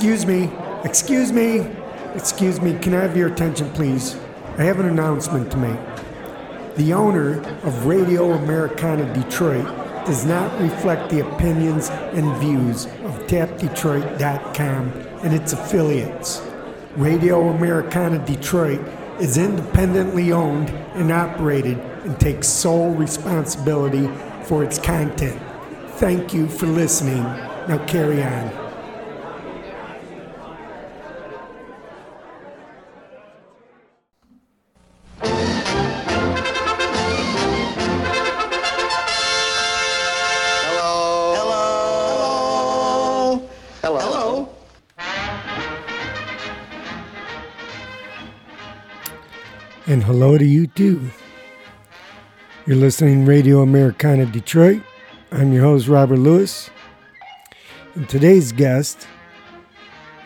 Excuse me. Excuse me. Excuse me. Can I have your attention, please? I have an announcement to make. The owner of Radio Americana Detroit does not reflect the opinions and views of tapdetroit.com and its affiliates. Radio Americana Detroit is independently owned and operated and takes sole responsibility for its content. Thank you for listening. Now carry on. Hello to you too. You're listening to Radio Americana Detroit. I'm your host, Robert Lewis. And today's guest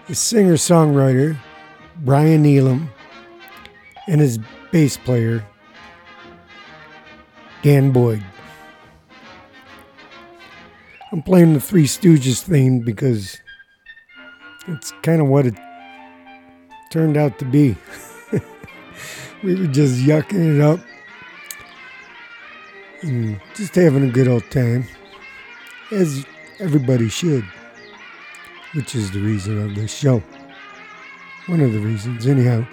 is singer songwriter Bryan Elum and his bass player, Dan Boyd. I'm playing the Three Stooges theme because it's kind of what it turned out to be. we were just yucking it up and just having a good old time, as everybody should, which is the reason of this show. One of the reasons, anyhow.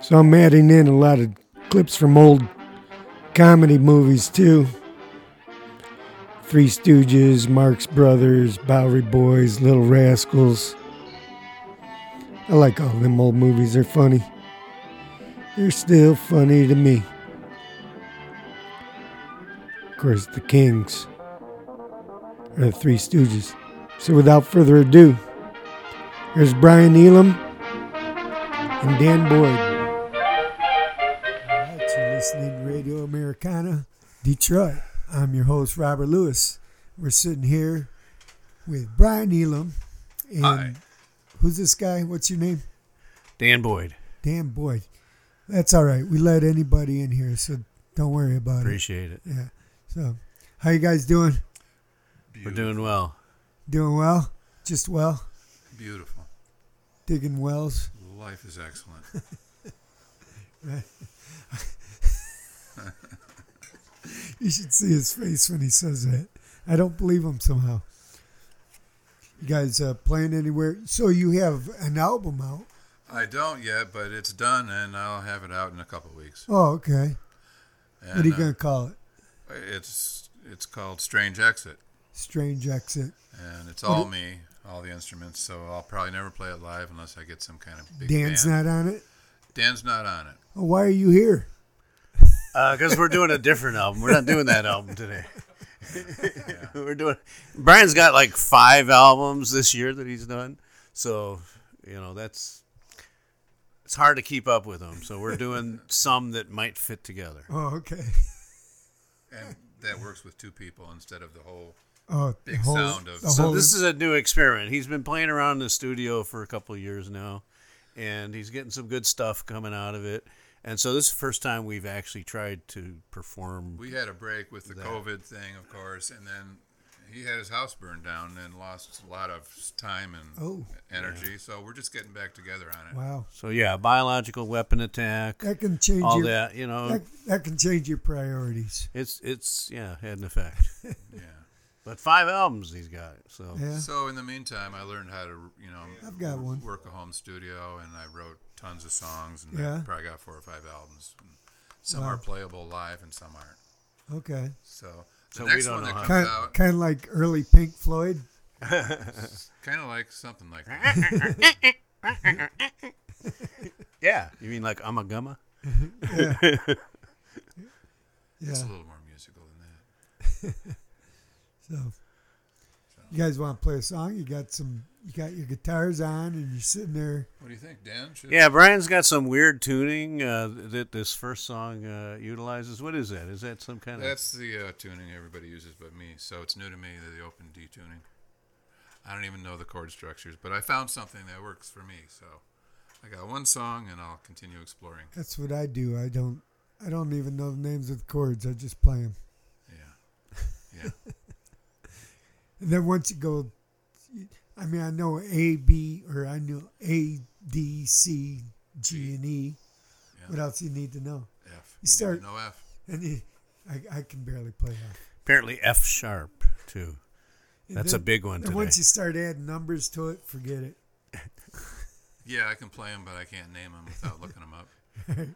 So I'm adding in a lot of clips from old comedy movies too. Three Stooges, Marx Brothers, Bowery Boys, Little Rascals. I like all them old movies. They're funny. They're still funny to me. Of course, the Kings are the Three Stooges. So without further ado, here's Bryan Elum and Dan Boyd. All right, you're listening to Radio Americana, Detroit. I'm your host, Robert Lewis. We're sitting here with Bryan Elum. And Hi. Who's this guy? What's your name? Dan Boyd. Dan Boyd. That's all right. We let anybody in here, so don't worry about Appreciate it. Appreciate it. Yeah. So, how you guys doing? We're doing well. Doing well? Just well? Beautiful. Digging wells? Life is excellent. You should see his face when he says that. I don't believe him somehow. You guys uh, playing anywhere? So you have an album out? I don't yet, but it's done, and I'll have it out in a couple of weeks. Oh, okay. And, What are you uh, gonna call it? It's it's called Strange Exit, Strange Exit. and it's all me, all the instruments. So I'll probably never play it live unless I get some kind of big Dan's band. not on it. Dan's not on it. Oh, why are you here? Because Uh, we're doing a different album. We're not doing that album today. we're doing. Bryan's got like five albums this year that he's done. So you know that's. It's hard to keep up with him. So we're doing some that might fit together. Oh, okay. And that works with two people instead of the whole. Oh, the Big whole- sound of- So this is a new experiment. He's been playing around in the studio for a couple of years now, and he's getting some good stuff coming out of it. And so this is the first time we've actually tried to perform. We had a break with the That. COVID thing, of course, and then he had his house burned down and lost a lot of time and Oh. energy. So we're just getting back together on it. wow. So yeah, biological weapon attack, That can change all your that. You know, that, that can change your priorities. it's it's yeah had an effect. Yeah. But five albums he's got. So Yeah. So in the meantime, I learned how to, you know, I've got one. work a home studio, and I wrote tons of songs, and Yeah. I probably got four or five albums. Some Wow. are playable live, and some aren't. Okay. So the So we next don't one know that how- comes Kind out, kind of like early Pink Floyd. kind of like something like that. yeah, you mean like Ummagumma? It's Yeah. a little more musical than that. So, you guys want to play a song? You got some. You got your guitars on, and you're sitting there. What do you think, Dan? Should, Yeah, Bryan's got some weird tuning uh, that this first song uh, utilizes. What is that? Is that some kind of? That's the uh, tuning everybody uses but me. So it's new to me, the open D tuning. I don't even know the chord structures, but I found something that works for me. So I got one song, and I'll continue exploring. That's what I do. I don't. I don't even know the names of the chords. I just play them. Yeah. Yeah. And then once you go I mean, I know A, B, or I know A, D, C, G, and E. Yeah. What else you need to know? F. You start- No F. And you, I, I can barely play F. Apparently F sharp too. And That's a big one And today. once you start adding numbers to it, forget it. Yeah, I can play them, but I can't name them without looking them up.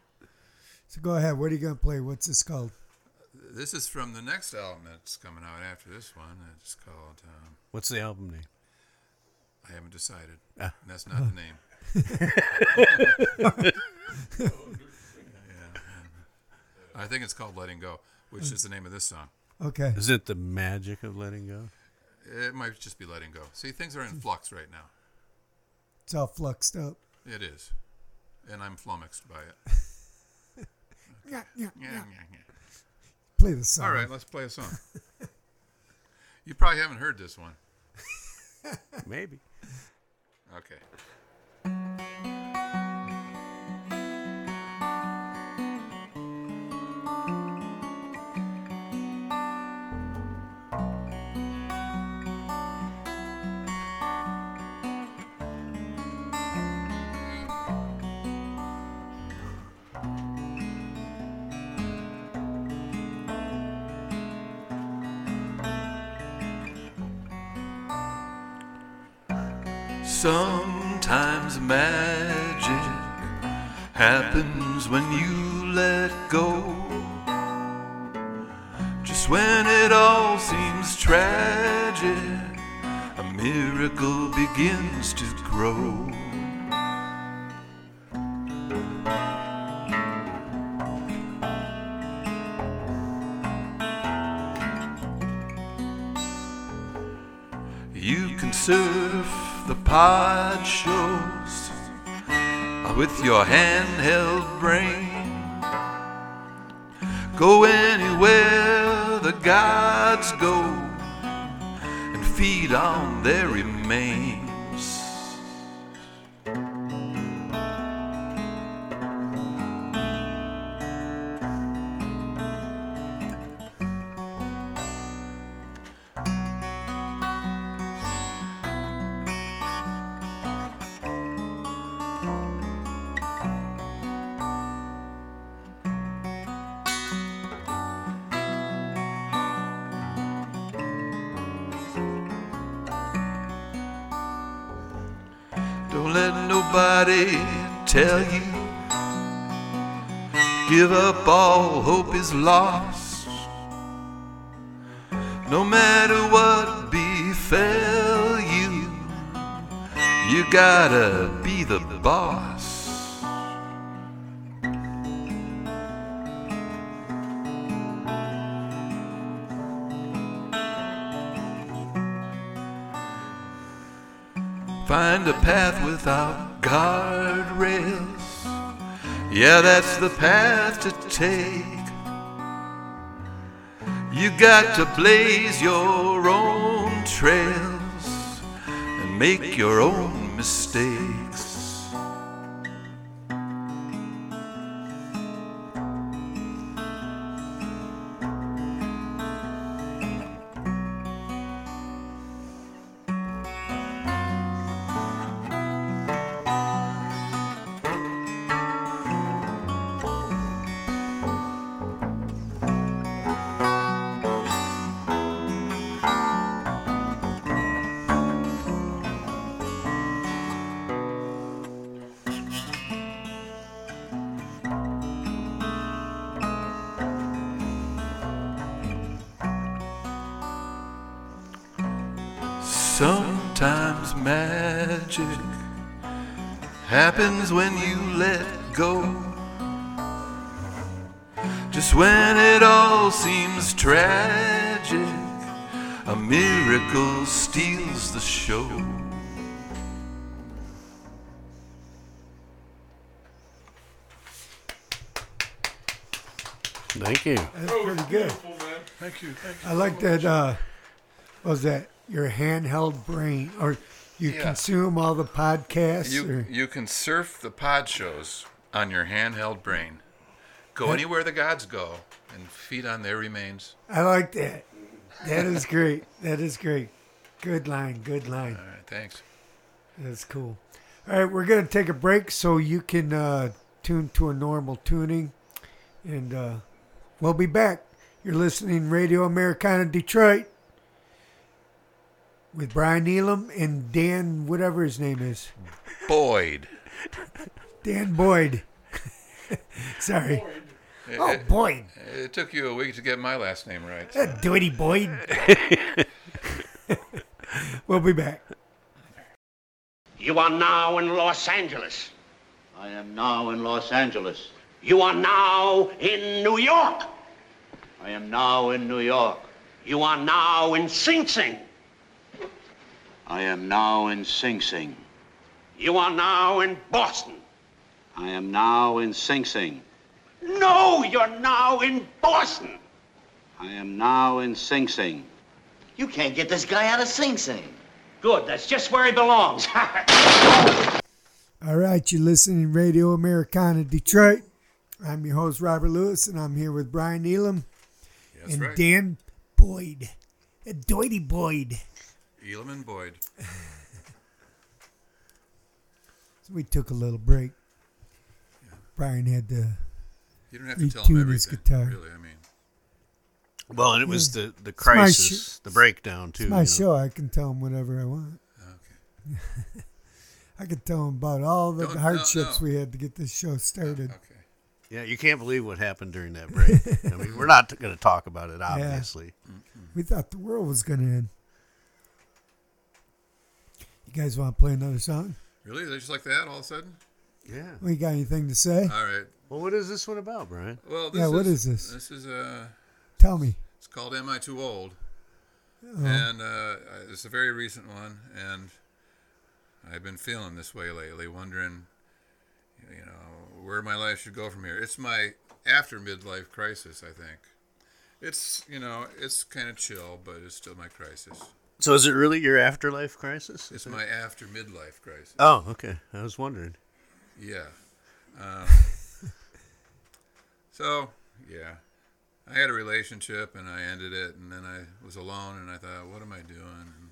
So go ahead. What are you going to play? What's this called? This is from the next album that's coming out after this one. It's called. Um, What's the album name? I haven't decided. Ah. And that's not the name. yeah. I think it's called Letting Go, which is the name of this song. Okay. Is it the magic of letting go? It might just be Letting Go. See, things are in flux right now. It's all fluxed up. It is. And I'm flummoxed by it. Yeah, yeah, Yeah, yeah. yeah, yeah. Play the song. All right, let's play a song. you probably haven't heard this one. Maybe. Okay. Happens when you let go. Just when it all seems tragic, a miracle begins to grow. You can surf the pod with your handheld brain. Go anywhere the gods go and feed on their remains. Is lost. No matter what befell you, you gotta be the boss. Find a path without guardrails. Yeah, that's the path to take. You got to blaze your own trails and make your own mistakes. Thank you. That's pretty good. Thank you. Thank I like that. Uh, what was that your handheld brain, or you Yeah. consume all the podcasts? You or, you can surf the pod shows on your handheld brain. Go anywhere the gods go and feed on their remains. I like that. That is great. That is great. Good line. Good line. All right, thanks. That's cool. All right, we're gonna take a break so you can uh, tune to a normal tuning, and uh, we'll be back. You're listening Radio Americana Detroit with Bryan Elum and Dan, whatever his name is, Boyd. Dan Boyd. Sorry. It, Oh, it- Boyd. it took you a week to get my last name right. That dirty Boyd. we'll be back. You are now in Los Angeles. I am now in Los Angeles. You are now in New York. I am now in New York. You are now in Sing Sing. I am now in Sing Sing. You are now in Boston. I am now in Sing Sing. No, you're now in Boston. I am now in Sing Sing. You can't get this guy out of Sing Sing. Good, that's just where he belongs. All right, you're listening to Radio Americana Detroit. I'm your host, Robert Lewis, and I'm here with Bryan Elum That's and right. Dan Boyd. Uh, Doity Boyd. Elum and Boyd. So we took a little break. Bryan had to. You don't have to tell them tuned his everything. guitar. Really, I mean, Well, and it was the the my crisis, sh- the breakdown too. It's my you know. show. I can tell him whatever I want. okay. I can tell him about all the Don't- no, hardships no. we had to get this show started. Okay. Yeah, you can't believe what happened during that break. I mean, we're not going to talk about it, obviously. We thought the world was going to end. You guys want to play another song? Really? They're just like that all of a sudden? Yeah. We got anything to say? All right. Well, what is this one about, Bryan? Well, this Yeah, is, what is this? This is uh, Tell me. it's called "Am I Too Old?" Oh. And uh, it's a very recent one, and I've been feeling this way lately, wondering, you know, where my life should go from here. It's my after midlife crisis, I think. It's you know, it's kind of chill, but it's still my crisis. So, is it really your afterlife crisis? It's my after midlife crisis. Oh, okay. I was wondering. Yeah. Um, so, yeah. I had a relationship and I ended it, and then I was alone, and I thought, what am I doing? And,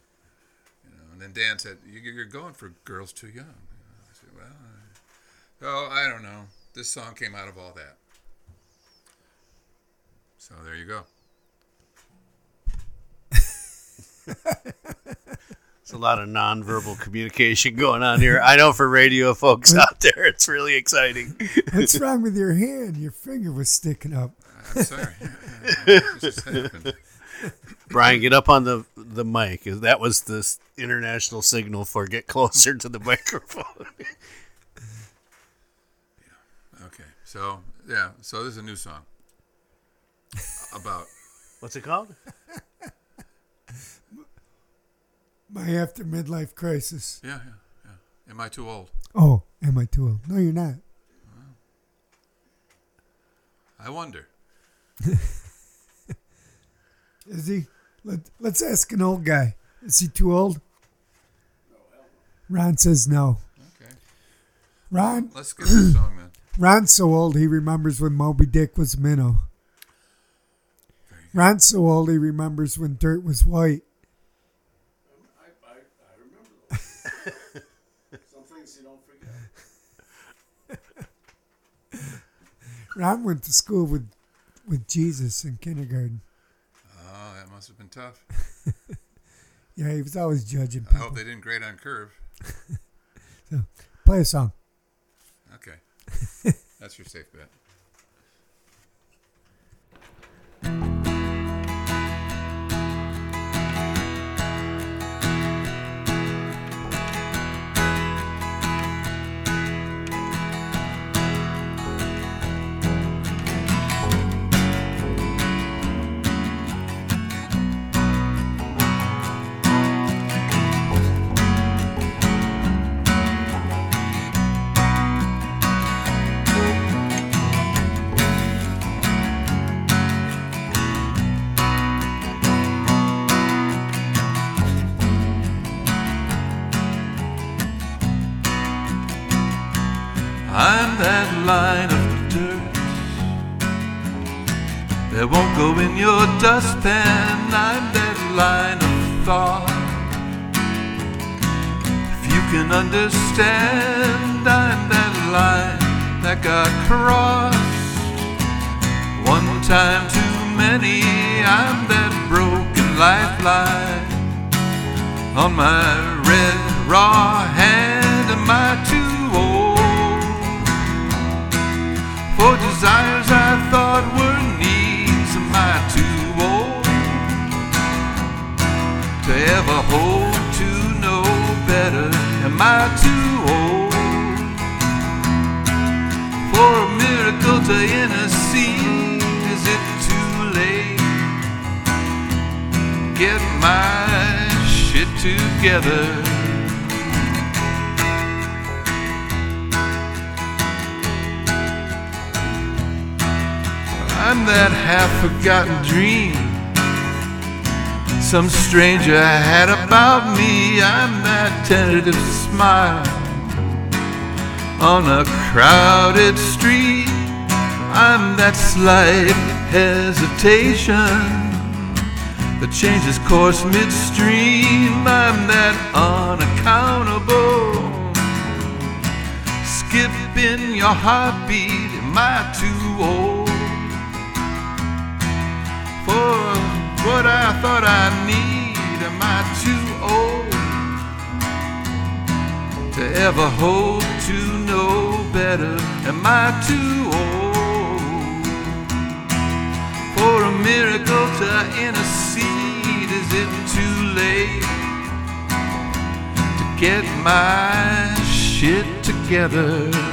you know, and then Dan said, "You- you're going for girls too young. I said, well, I, don't know. This song came out of all that. So there you go. It's a lot of nonverbal communication going on here. I know for radio folks out there, it's really exciting. What's wrong with your hand? Your finger was sticking up. I'm sorry. This just happened. Brian, get up on the the mic. That was the international signal for get closer to the microphone. Okay. So, yeah. So this is a new song about What's it called? My after midlife crisis. Yeah, yeah, yeah. Am I too old? Oh, am I too old? No, you're not. I wonder. Is he? Let, let's ask an old guy. Is he too old? Ron says no. Okay. Ron, Let's get this song then. Ron's so old he remembers when Moby Dick was minnow. Ron's so old he remembers when dirt was white. I, I, I remember those. Some things you don't forget. Ron went to school with with Jesus in kindergarten. Oh, that must have been tough. Yeah, he was always judging I people. hope they didn't grade on curve. Play a song. Okay. That's your safe bet. Line of dirt that won't go in your dustpan. I'm that line of thought If you can understand. I'm that line that got crossed. One time too many, I'm that broken lifeline. On my red, raw hand, am I desires I thought were needs, am I too old? To ever hope to know better, am I too old? For a miracle to intercede, is it too late? Get my shit together. I'm that half forgotten dream some stranger had about me. I'm that tentative smile on a crowded street. I'm that slight hesitation that changes course midstream. I'm that unaccountable skip in your heartbeat. Am I too old for what I thought I need? Am I too old to ever hope to know better? Am I too old for a miracle to intercede? Is it too late to get my shit together?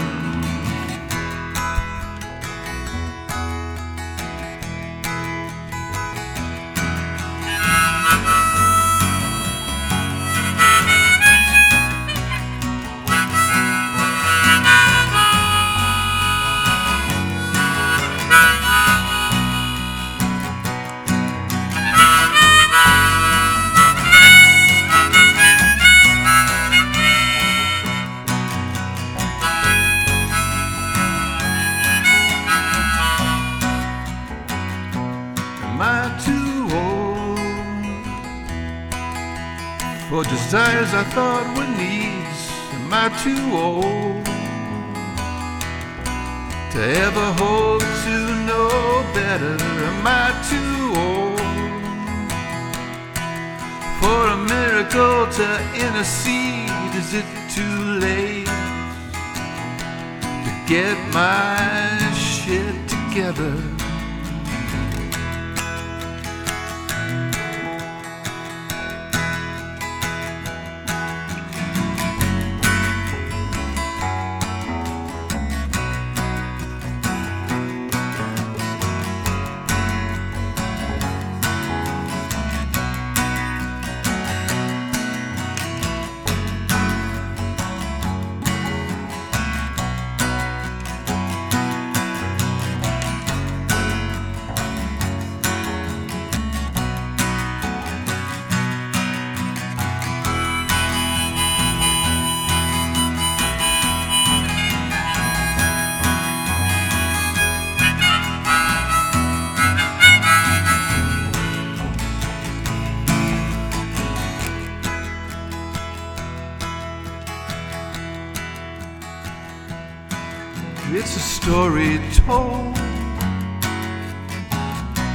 Told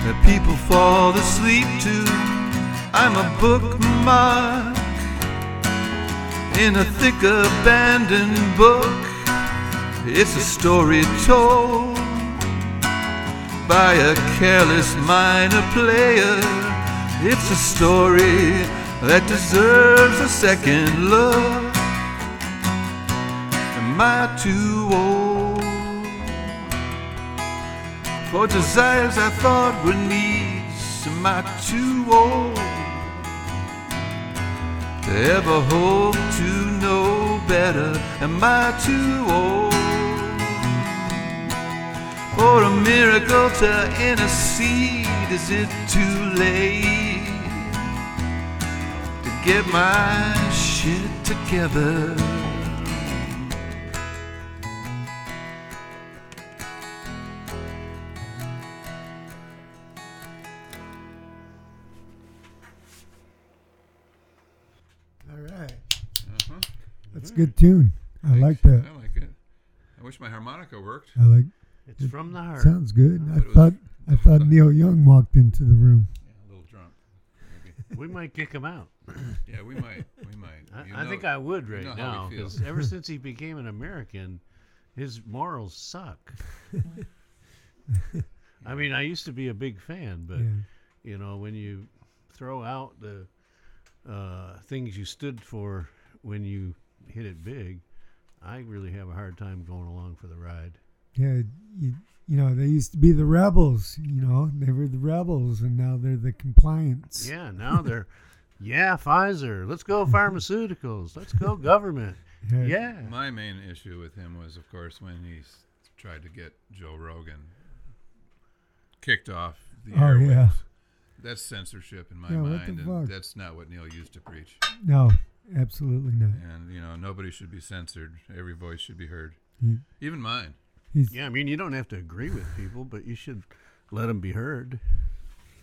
that people fall asleep to. I'm a bookmark in a thick abandoned book. It's a story told by a careless minor player. It's a story that deserves a second look. Am I for desires I thought were needs? Am I too old to ever hope to know better? Am I too old for a miracle to intercede? Is it too late to get my shit together? That's a good tune. I like that. I like it. I wish my harmonica worked. I like. It's from the heart. Sounds good. I But was- thought I thought Neil Young walked into the room. Yeah, a little drunk. Maybe. We might kick him out. Yeah, we might. We might. I, You I know- think I would you right know now because ever since he became an American, his morals suck. I mean, I used to be a big fan, but Yeah. you know, when you throw out the uh, things you stood for when you hit it big, I really have a hard time going along for the ride. Yeah, you, you know they used to be the rebels. You know they were the rebels, and now they're the compliance. Yeah, now they're, yeah, Pfizer. Let's go pharmaceuticals. Let's go government. Yeah. Yeah. My main issue with him was, of course, when he tried to get Joe Rogan kicked off the Oh, airwaves. yeah. That's censorship in my Yeah, mind, and fuck? that's not what Neil used to preach. No, absolutely not. And you know, nobody should be censored. Every voice should be heard, He- even mine. He's Yeah, I mean, you don't have to agree with people, but you should let them be heard.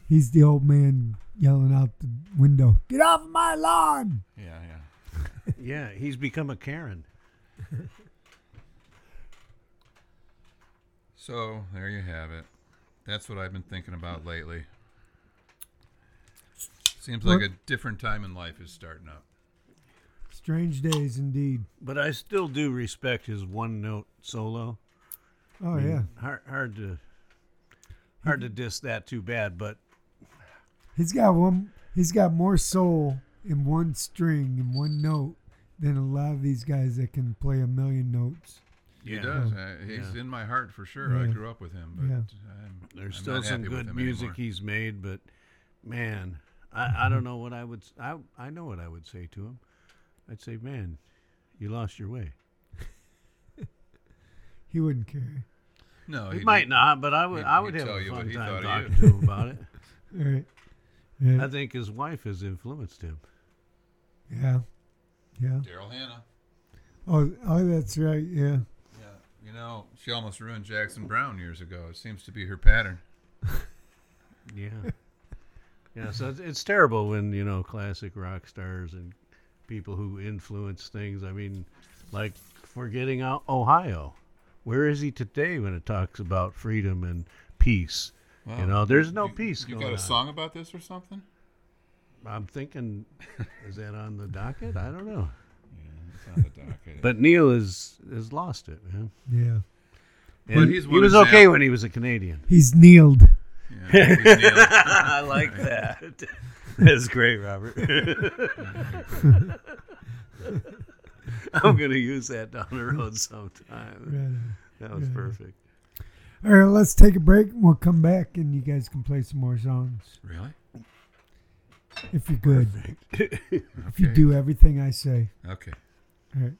he's the old man yelling out the window, "Get off my lawn!" Yeah, yeah. Yeah, he's become a Karen. So there you have it. That's what I've been thinking about lately. Seems like a different time in life is starting up. Strange days indeed. But I still do respect his one note solo. Oh I mean, yeah, hard, hard to hard to diss that too bad, but he's got one. He's got more soul in one string in one note than a lot of these guys that can play a million notes. He Yeah. does. Uh, he's Yeah. in my heart for sure. I grew up with him, but Yeah. I'm, there's I'm still not some happy good music anymore. he's made. But man, I, I don't know what I would. I I know what I would say to him. I'd say, man, you lost your way. He wouldn't care. No, He he might not, but I would. he'd- I would have tell a you what fun time talking to him about it. All right. Yeah. I think his wife has influenced him. Yeah. Yeah. Daryl Hannah. Oh, oh, that's right. Yeah. Yeah, you know, she almost ruined Jackson Browne years ago. It seems to be her pattern. Yeah. yeah, so it's, it's terrible when, you know, classic rock stars and people who influence things. I mean, like forgetting out Ohio. Where is he today when it talks about freedom and peace? You know, there's no You- peace You going got a on. song about this or something? I'm thinking, is that on the docket? I don't know. Yeah, it's on the docket. But Neil is has lost it, man. Yeah. And he's he one was example- okay when he was a Canadian. He's kneeled. yeah, he's nailed. I like that. That's great, Robert. I'm going to use that down the road sometime. Right. That was perfect. All right, let's take a break and we'll come back and you guys can play some more songs really? if you're good. If you do everything I say. Okay. All right.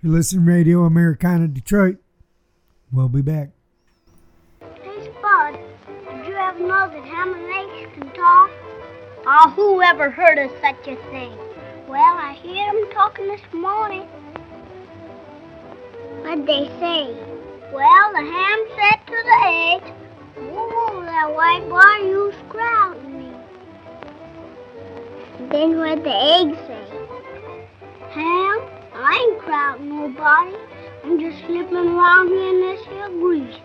You're listening to Radio Americana Detroit. We'll be back. Hey, Spud, did you ever know that ham and eggs can talk? Oh, who ever heard of such a thing? Well, I heard them talking this morning. What'd they say? Well, the ham said to the eggs, Whoa, that white boy, you scrouting me. Then what'd the egg say? Ham, I ain't crowding nobody. I'm just slipping around here in this here grease.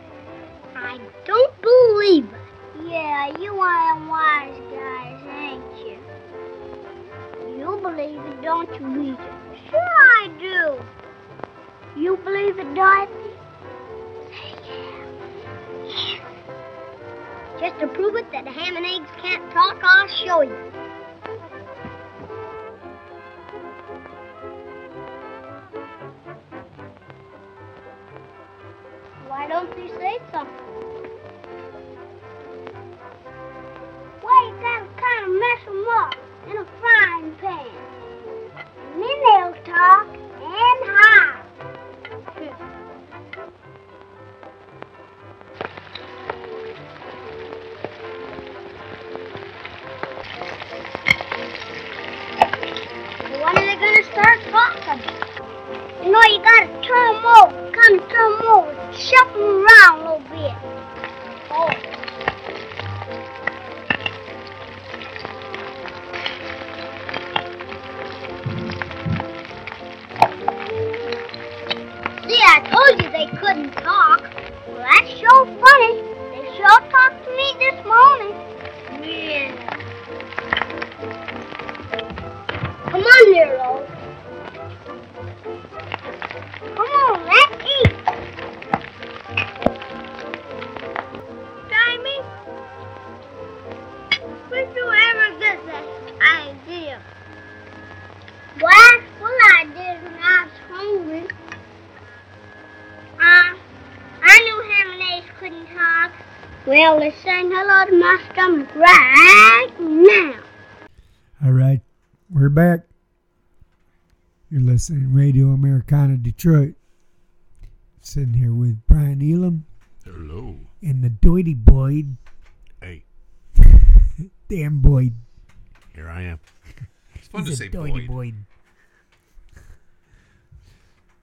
I don't believe it. Yeah, you of wise guys? You believe it, don't you, Rita? Sure I do. You believe it, Dorothy? Yeah. Yes. Just to prove it that ham and eggs can't talk, I'll show you. Why don't you say something? You gotta kind of mess 'em up in a frying pan? And then they'll talk and hide. when are they gonna start talking? You know, you gotta turn 'em over, of turn 'em over, shuffle 'em around a little bit. Oh. Told you they couldn't talk. Well, that's so funny. They sure talked to me this morning. Yeah. Come on, Nero. Listening to Radio Americana Detroit. Sitting here with Bryan Elum Hello. and the Doity Boyd, Hey, Dan Boyd. here I am. It's fun to He's say Doity Boyd. Boyd.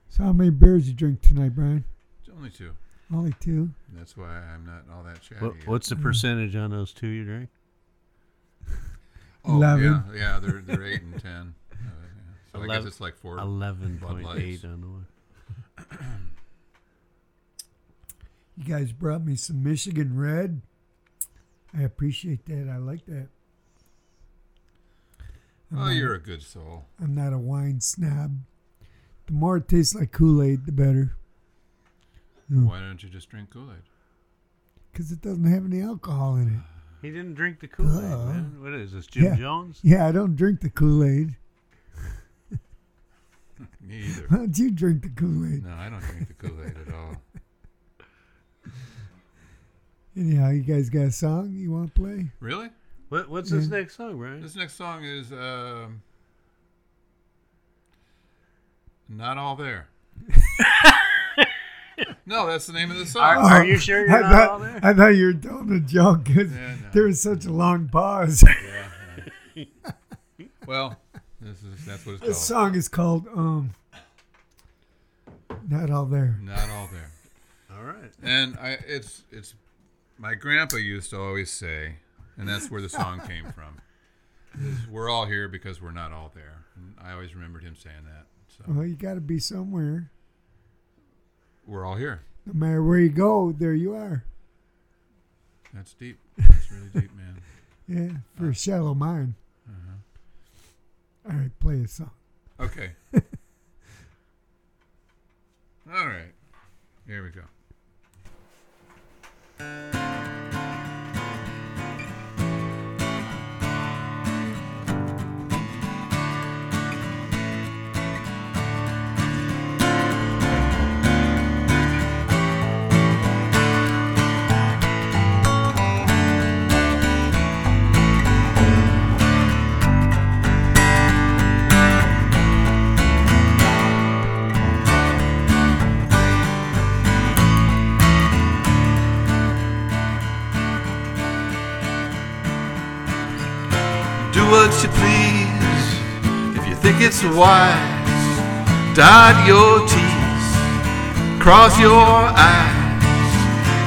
So how many beers you drink tonight, Bryan? It's only two. Only two. That's why I'm not all that chatty. What, what's the percentage on those two you drink? Oh, Eleven. Yeah, yeah, they're they're eight and ten. Uh, yeah. So I guess Eleven- it's like four. Eleven Bud point eight Lights. on one. You guys brought me some Michigan Red. I appreciate that. I like that. I'm Oh, not- you're a good soul. I'm not a wine snob. The more it tastes like Kool Aid, the better. Mm. Why don't you just drink Kool Aid? Because it doesn't have any alcohol in it. He didn't drink the Kool Aid, Duh. man. What is this, Jim Yeah. Jones? Yeah, I don't drink the Kool Aid. Me either. Why don't you drink the Kool Aid? No, I don't drink the Kool Aid at all. Anyhow, you guys got a song you want to play? Really? What, what's this next song, Bryan? This next song is um, not all there. no, that's the name of the song. Are, are you sure you're I not thought, all there? I thought you were telling a joke because Yeah, no. there was such a long pause. Yeah, yeah. well, this is that's what it's this called. song is called um, Not All There. Not all there. All right. And I, it's it's my grandpa used to always say, and that's where the song came from. Is we're all here because we're not all there. And I always remembered him saying that. So Well, you got to be somewhere. we're all here. No matter where you go, there you are. That's deep. That's really deep, man. Yeah, for a shallow mind. All right, play a song. Okay. all right. Here we go. What you please if you think it's wise. Dot your T's, cross your I's.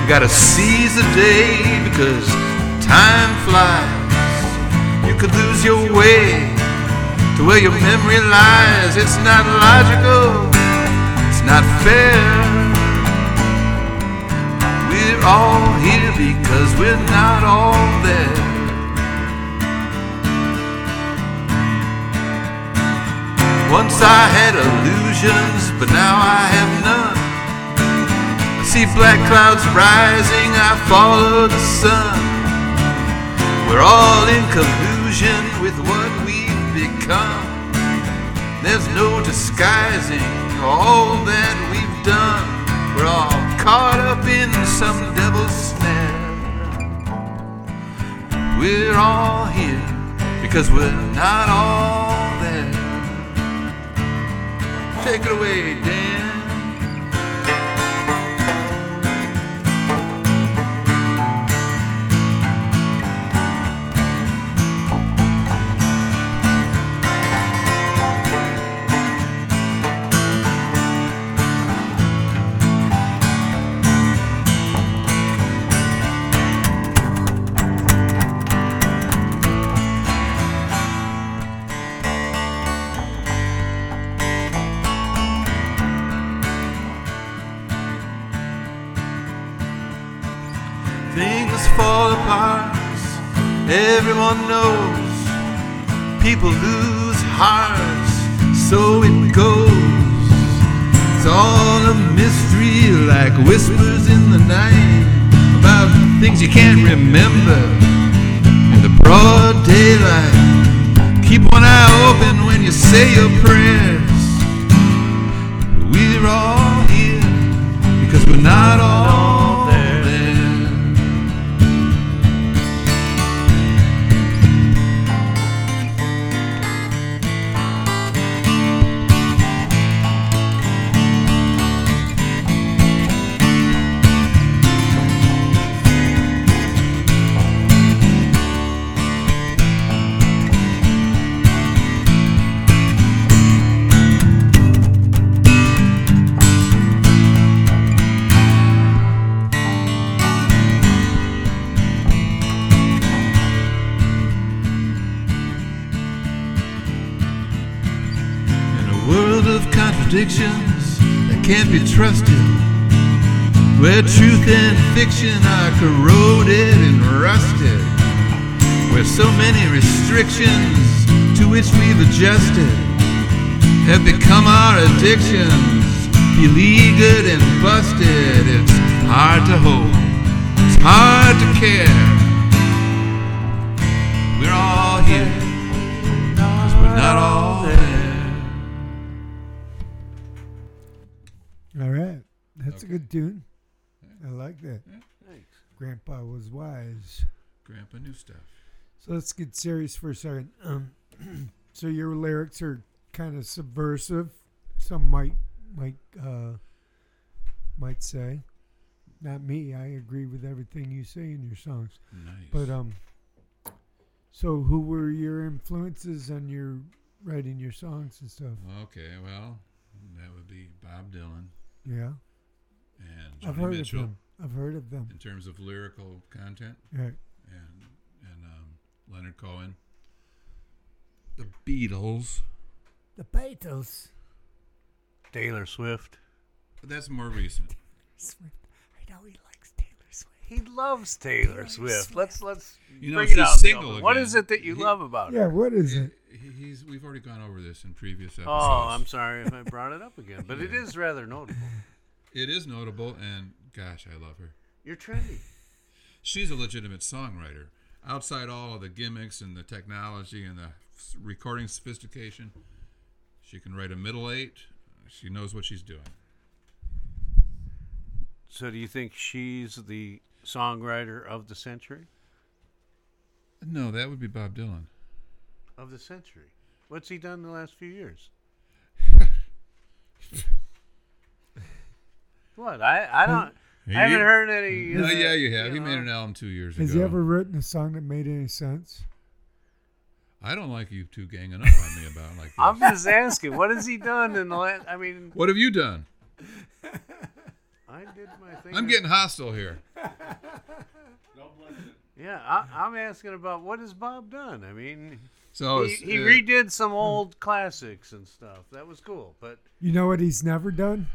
You gotta seize the day because time flies. You could lose your way to where your memory lies. It's not logical, it's not fair. We're all here because we're not all there. Once I had illusions, but now I have none. I see black clouds rising, I follow the sun. We're all in collusion with what we've become. There's no disguising all that we've done. We're all caught up in some devil's snare. We're all here because we're not all. Take it away, Dan. Knows people lose hearts, so it goes. It's all a mystery, like whispers in the night about things you can't remember in the broad daylight. Keep one eye open when you say your prayers. We're all here because we're not all fiction are corroded and rusted, where so many restrictions to which we've adjusted have become our addictions, beleaguered and busted. It's hard to hope, it's hard to care. We're all here, 'cause we're not all there. All right. That's a good tune. I like that. Grandpa was wise. Grandpa knew stuff. So let's get serious for a second. Um, so your lyrics are kind of subversive. Some might might uh, might say. Not me. I agree with everything you say in your songs. Nice. But um, so who were your influences on your writing your songs and stuff? Okay, well, that would be Bob Dylan Yeah, and I've heard Mitchell of them. I've heard of them. in terms of lyrical content, Right. and and um, Leonard Cohen, the Beatles. The Beatles. Taylor Swift. But that's more recent. Swift. I know he likes Taylor Swift. He loves Taylor, Swift. Let's let's You know, bring it out. in the single open. What again. is it that you He- love about Yeah, her? Yeah, what is it? He, he's we've already gone over this in previous episodes. Oh, I'm sorry if I brought it up again, but it is rather notable. It is notable, and gosh, I love her. You're trendy. She's a legitimate songwriter. Outside all of the gimmicks and the technology and the recording sophistication, she can write a middle eight. She knows what she's doing. So, do you think she's the songwriter of the century? No, that would be Bob Dylan. Of the century. What's he done in the last few years? what? I I don't. He- I haven't heard any. No, uh, yeah, you have. he know. made an album two years Has ago. Has he ever written a song that made any sense? I don't like you two ganging up on me about like this. I'm just asking. What has he done in the last? I mean, What have you done? I did my thing. I'm getting hostile here. Yeah, I, I'm asking about what has Bob done. I mean, So he, it's, he uh, redid some old classics and stuff. That was cool, but You know what he's never done?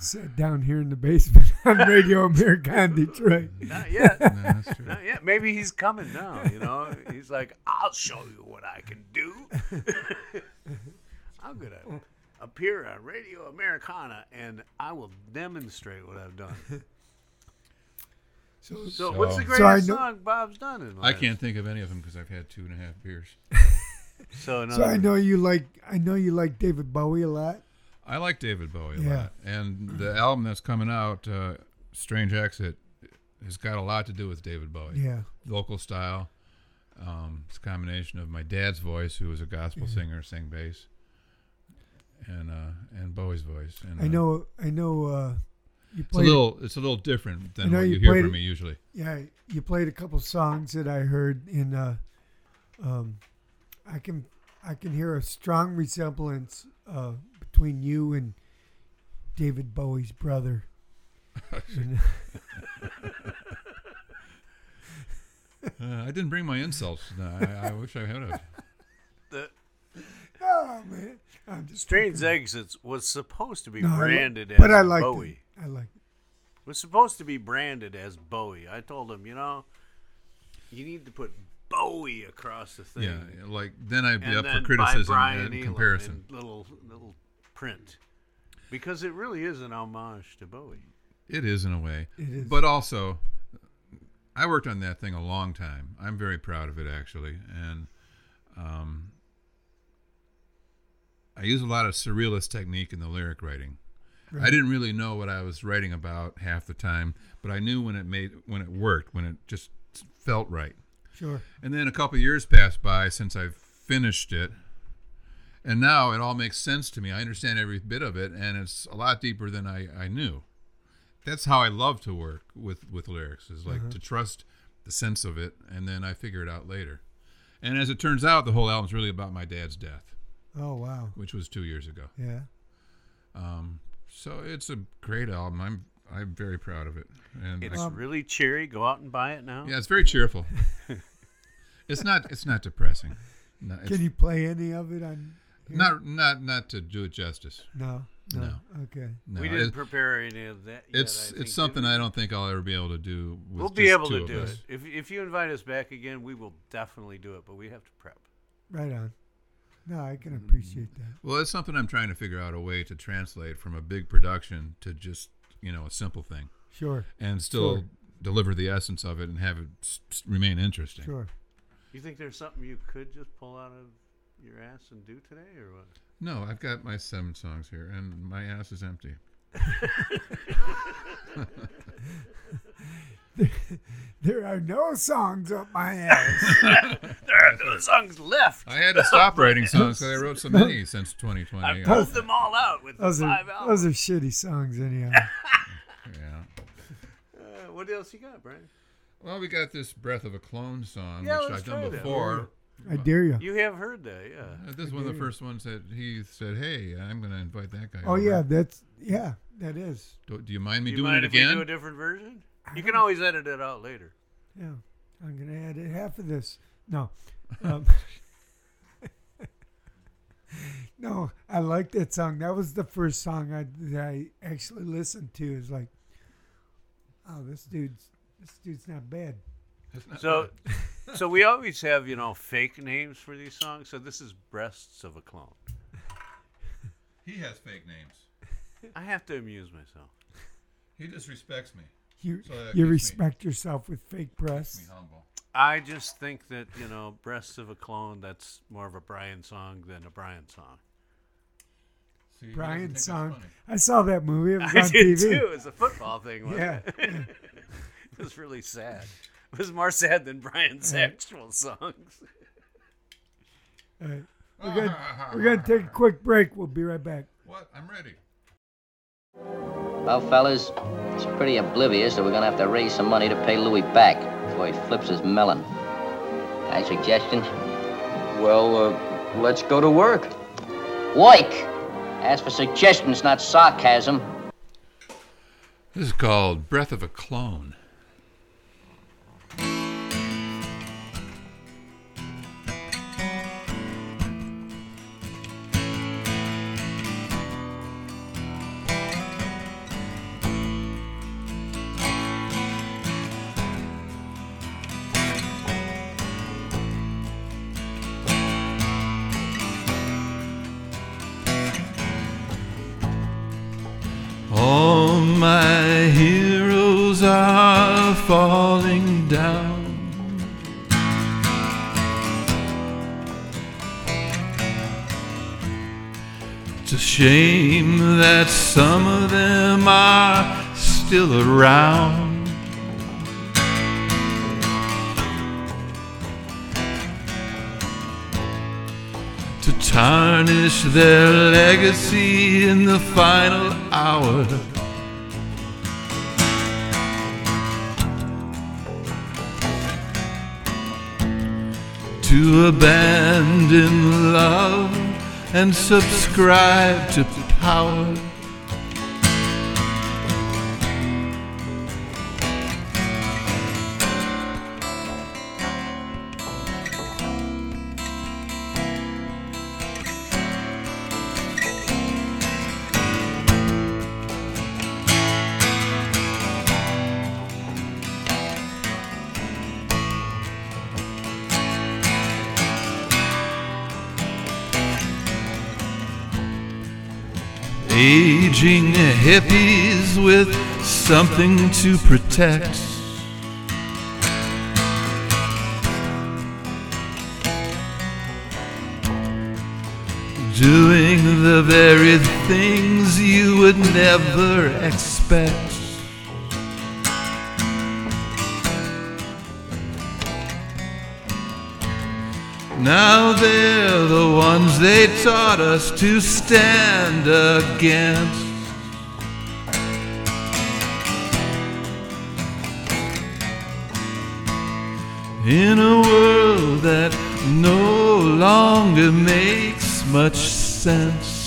Sit down here in the basement on Radio Americana Detroit. not yet. No, that's true. Not yet. Maybe he's coming now. You know, he's like, I'll show you what I can do. I'm gonna appear on Radio Americana, and I will demonstrate what I've done. So, So, what's the So- greatest So I know- song Bob's done? In I can't think of any of them because I've had two and a half beers. So, so I know you like I know you like David Bowie a lot. I like David Bowie a Yeah. lot, and the album that's coming out, uh, "Strange Exit," has got a lot to do with David Bowie. Yeah. vocal style. Um, it's a combination of my dad's voice, who was a gospel singer, sang bass, and uh, and Bowie's voice. And, I uh, know I know uh you it's a played little it's a little different than know what you you hear played from it- me usually. yeah, you played a couple songs that I heard in uh um I can I can hear a strong resemblance uh between you and David Bowie's brother. Uh, I didn't bring my insults. No, I, I wish I had. have. the oh man. I'm just Strange Exits was supposed to be No, I li- branded as I liked Bowie. it. I like it. was supposed to be branded as Bowie. I told him, you know, you need to put Bowie across the thing. Yeah, like then I'd be and up for criticism Brian and Eno comparison. in little little print, because it really is an homage to Bowie. It is in a way. It is. But also, I worked on that thing a long time. I'm very proud of it actually, and um, I use a lot of surrealist technique in the lyric writing. I didn't really know what I was writing about half the time, but I knew when it made when it worked, when it just felt right. Sure. And then a couple of years passed by since I've finished it. And now it all makes sense to me. I understand every bit of it, and it's a lot deeper than I, I knew. That's how I love to work with, with lyrics, is like Uh-huh. to trust the sense of it, and then I figure it out later. And as it turns out, the whole album's really about my dad's death, Oh wow. which was two years ago. Yeah. Um, so it's a great album. I'm I'm very proud of it. And It's I- really cheery. Go out and buy it now. yeah, it's very cheerful. it's not it's not depressing. No, it's- Can you play any of it on? Here? Not not not to do it justice. No. No. No. Okay. No, we didn't prepare any of that. Yet, it's I think, it's something? I don't think I'll ever be able to do. With We'll be able to do us. it if if you invite us back again. We will definitely do it, but we have to prep. Right on. No, I can mm. appreciate that. Well, it's something I'm trying to figure out a way to translate from a big production to just you know a simple thing, Sure. and still Sure. deliver the essence of it and have it s- s- remain interesting. Sure. You think there's something you could just pull out of your ass and do today, or what? No, I've got my seven songs here, and my ass is empty. There are no songs up my ass. there are no songs left. I had to stop writing songs because I wrote so many since 2020. I pulled them all out with those are five albums. those are shitty songs anyhow. Yeah. Uh, what else you got, Bryan? Well, we got this "Breath of a Clone" song, Yeah, which I've done before. that. Before. I dare you. You have heard that, yeah. Uh, this is one of the first ones that he said, "Hey, I'm going to invite that guy." Oh over. yeah, that's yeah, that is. Do, do you mind me you doing mind it if we again? do a different version? You can always edit it out later. Yeah, I'm gonna add it half of this. No, um, no, I like that song. That was the first song I that I actually listened to. Is like, oh, this dude's this dude's not bad. It's not So, bad. so we always have you know fake names for these songs. So this is "Breasts of a Clone." he has fake names. I have to amuse myself. He disrespects me. You So you keeps me- respect yourself with fake Me breasts. humble. I just think that you know "Breasts of a Clone" that's more of a Brian song than a Brian song. See, he doesn't think Brian song. I saw that movie. It was I on did TV. too. It's a football thing. Wasn't Yeah. it? it was really sad. It was more sad than Bryan's actual songs. All right. We're gonna we're gonna take a quick break. We'll be right back. What? I'm ready. Well, fellas, it's pretty oblivious that we're gonna have to raise some money to pay Louis back before he flips his melon. Any suggestions? Well, uh, let's go to work. Work! Ask for suggestions, not sarcasm. This is called "Breath of a Clone." Shame that some of them are still around. To tarnish their legacy in the final hour. to abandon love and subscribe to power. Hippies with something to protect. Doing the very things you would never expect. Now they're the ones they taught us to stand against. In a world that no longer makes much sense.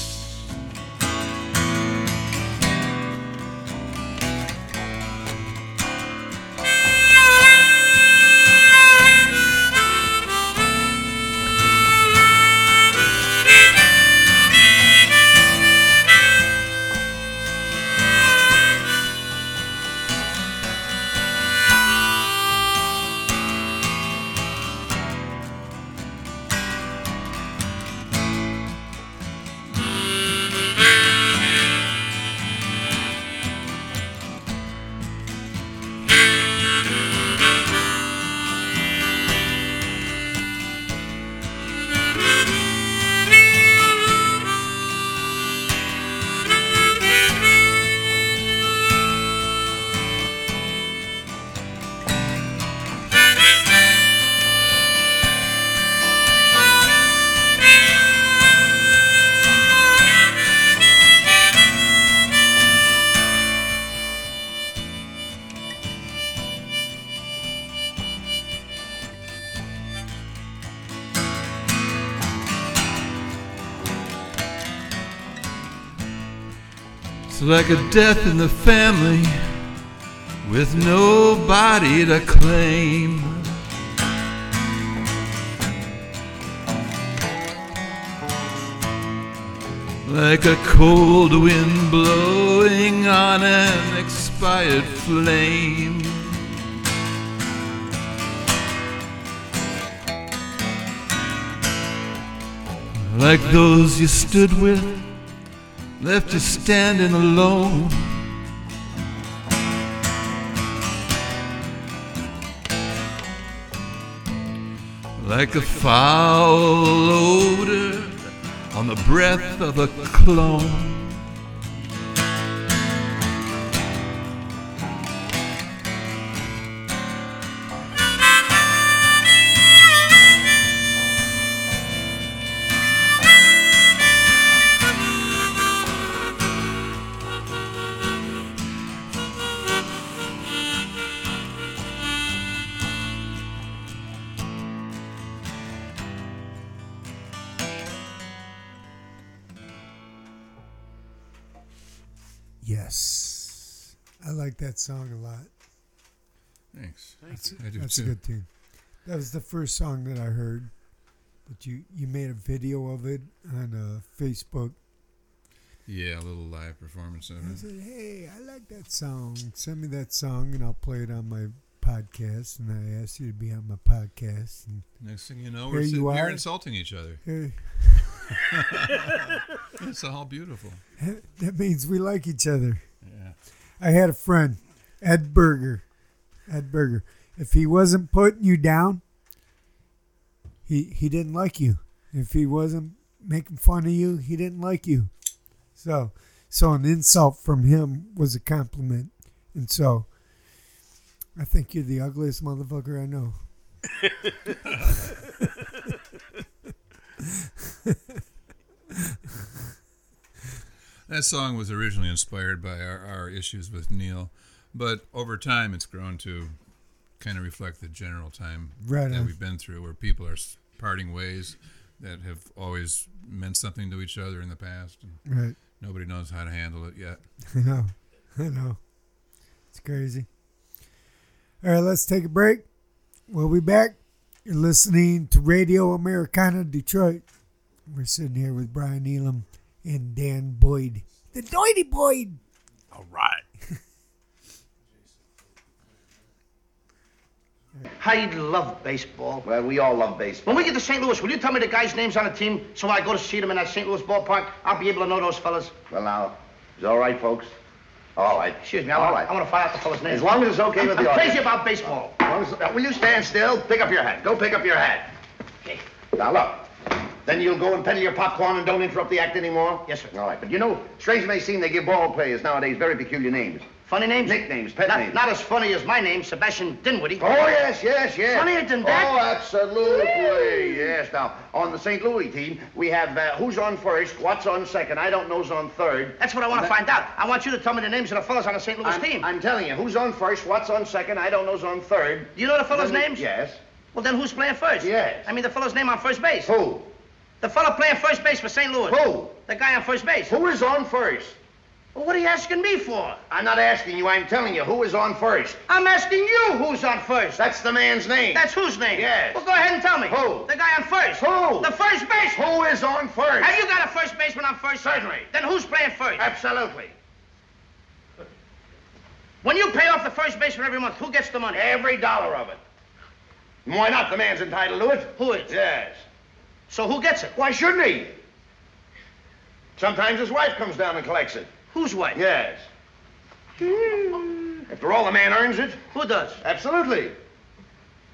Like a death in the family with nobody to claim. Like a cold wind blowing on an expired flame. Like those you stood with left you standing alone. Like a foul odor on the breath of a clone. That's, I do that's too. a good thing. That was the first song that I heard. But you, you made a video of it on uh, Facebook. Yeah, a little live performance of I it. said, hey, I like that song. Send me that song and I'll play it on my podcast. And I asked you to be on my podcast. And Next thing you know, we're sitting here are. insulting each other. Hey. it's all beautiful. that means we like each other. Yeah. I had a friend, Ed Berger. Ed Berger. If he wasn't putting you down, he he didn't like you. If he wasn't making fun of you, he didn't like you. So so an insult from him was a compliment. And so I think you're the ugliest motherfucker I know. That song was originally inspired by our, our issues with Neil, but over time it's grown to kind of reflect the general time Right that on. we've been through, where people are parting ways that have always meant something to each other in the past. And Right. Nobody knows how to handle it yet. I know. I know. It's crazy. All right, let's take a break. We'll be back. You're listening to Radio Americana Detroit. We're sitting here with Bryan Elum and Dan Boyd. The Doity Boyd. All right. I love baseball. Well, we all love baseball. When we get to St. Louis, will you tell me the guys' names on the team so when I go to see them in that St. Louis ballpark, I'll be able to know those fellas? Well, now, is all right, folks? All right. Excuse me, I all want. I want to find out the fellas' names. As long as it's okay with I'm the crazy audience. about baseball. As as- now, will you stand still? Pick up your hat. Go pick up your hat. Okay. Now, look. Then you'll go and peddle your popcorn and don't interrupt the act anymore? Yes, sir. All right. But you know, strange it may seem, they give ball players nowadays very peculiar names. Funny names? Nicknames, pet Not, names. not as funny as my name, Sebastian Dinwiddie. Oh, yes, yes, yes. Funnier than that? Oh, absolutely. Yes. Now, on the St. Louis team, we have uh, who's on first, what's on second. I don't know's on third. That's what I want to find out. I want you to tell me the names of the fellas on the St. Louis I'm, team. I'm telling you, who's on first, what's on second, I don't know's on third. Do you know the fellas' names? Yes. Well, then who's playing first? Yes. I mean, the fellow's name on first base. Who? The fellow playing first base for St. Louis. Who? The guy on first base. Who is on first? Well, what are you asking me for? I'm not asking you, I'm telling you, who is on first? I'm asking you who's on first. That's the man's name. That's whose name? Yes. Well, go ahead and tell me. Who? The guy on first. Who? The first baseman. Who is on first? Have you got a first baseman on first? Certainly. Then who's playing first? Absolutely. When you pay off the first baseman every month, who gets the money? Every dollar of it. And Why not? The man's entitled to it. Who is? Yes. So who gets it? Why shouldn't he? Sometimes his wife comes down and collects it. Whose wife? Yes. Hmm. After all, the man earns it. Who does? Absolutely.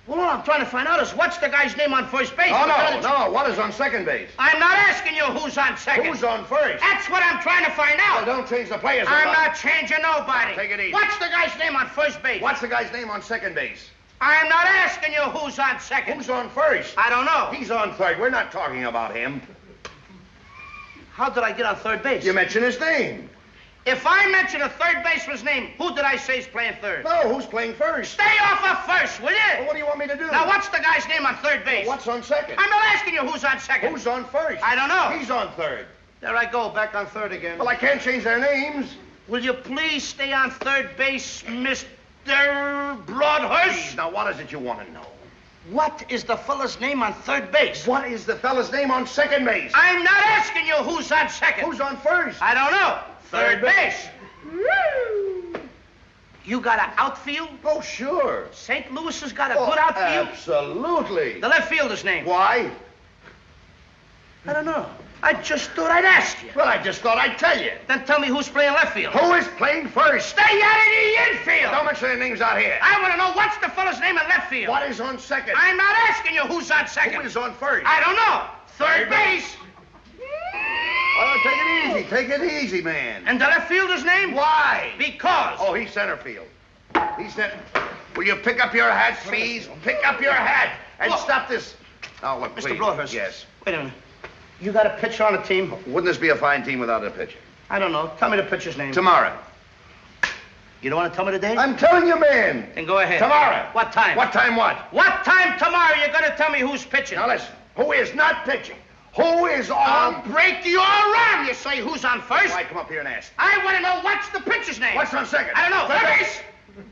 Well, all I'm trying to find out is what's the guy's name on first base? Oh, Because no, no. What is on second base? I'm not asking you who's on second. Who's on first? That's what I'm trying to find Well, out. don't change the players. I'm about. not changing nobody. Take it easy. What's the guy's name on first base? What's the guy's name on second base? I'm not asking you who's on second. Who's on first? I don't know. He's on third. We're not talking about him. How did I get on third base? You mentioned his name. If I mention a third baseman's name, who did I say is playing third? No, who's playing first? Stay off of first, will you? Well, what do you want me to do? Now, what's the guy's name on third base? What's on second? I'm not asking you who's on second. Who's on first? I don't know. He's on third. There I go, back on third again. Well, I can't change their names. Will you please stay on third base, Mr. Broadhurst? Now, what is it you want to know? What is the fella's name on third base? What is the fella's name on second base? I'm not asking you who's on second. Who's on first? I don't know. Third, base. You got an outfield? Oh, sure. St. Louis has got a Oh, good outfield? Absolutely. The left fielder's name? Why? I don't know. I just thought I'd ask you. Well, I just thought I'd tell you. Then tell me who's playing left field. Who is playing first? Stay out of the infield. Don't mention their names out here. I want to know what's the fella's name in left field. What is on second? I'm not asking you who's on second. Who is on first? I don't know. Third Third base. Oh, take it easy. Take it easy, man. And the left fielder's name? Why? Because. Oh, he's center field. He's center. Will you pick up your hat, please? Pick up your hat and Look. stop this. Oh, look, Mr. please. Broadhurst. Yes. Wait a minute. You got a pitcher on the team? Wouldn't this be a fine team without a pitcher? I don't know. Tell me the pitcher's name. Tomorrow. You don't want to tell me the date? I'm telling you, man. Then go ahead. Tomorrow. What time? What time what? What time tomorrow you're going to tell me who's pitching? Now listen. Who is not pitching? Who is on? I'll on? break your arm. You say who's on first? Why come up here and ask? I want to know what's the pitcher's name. What's on second? I don't know. Third Third base. base.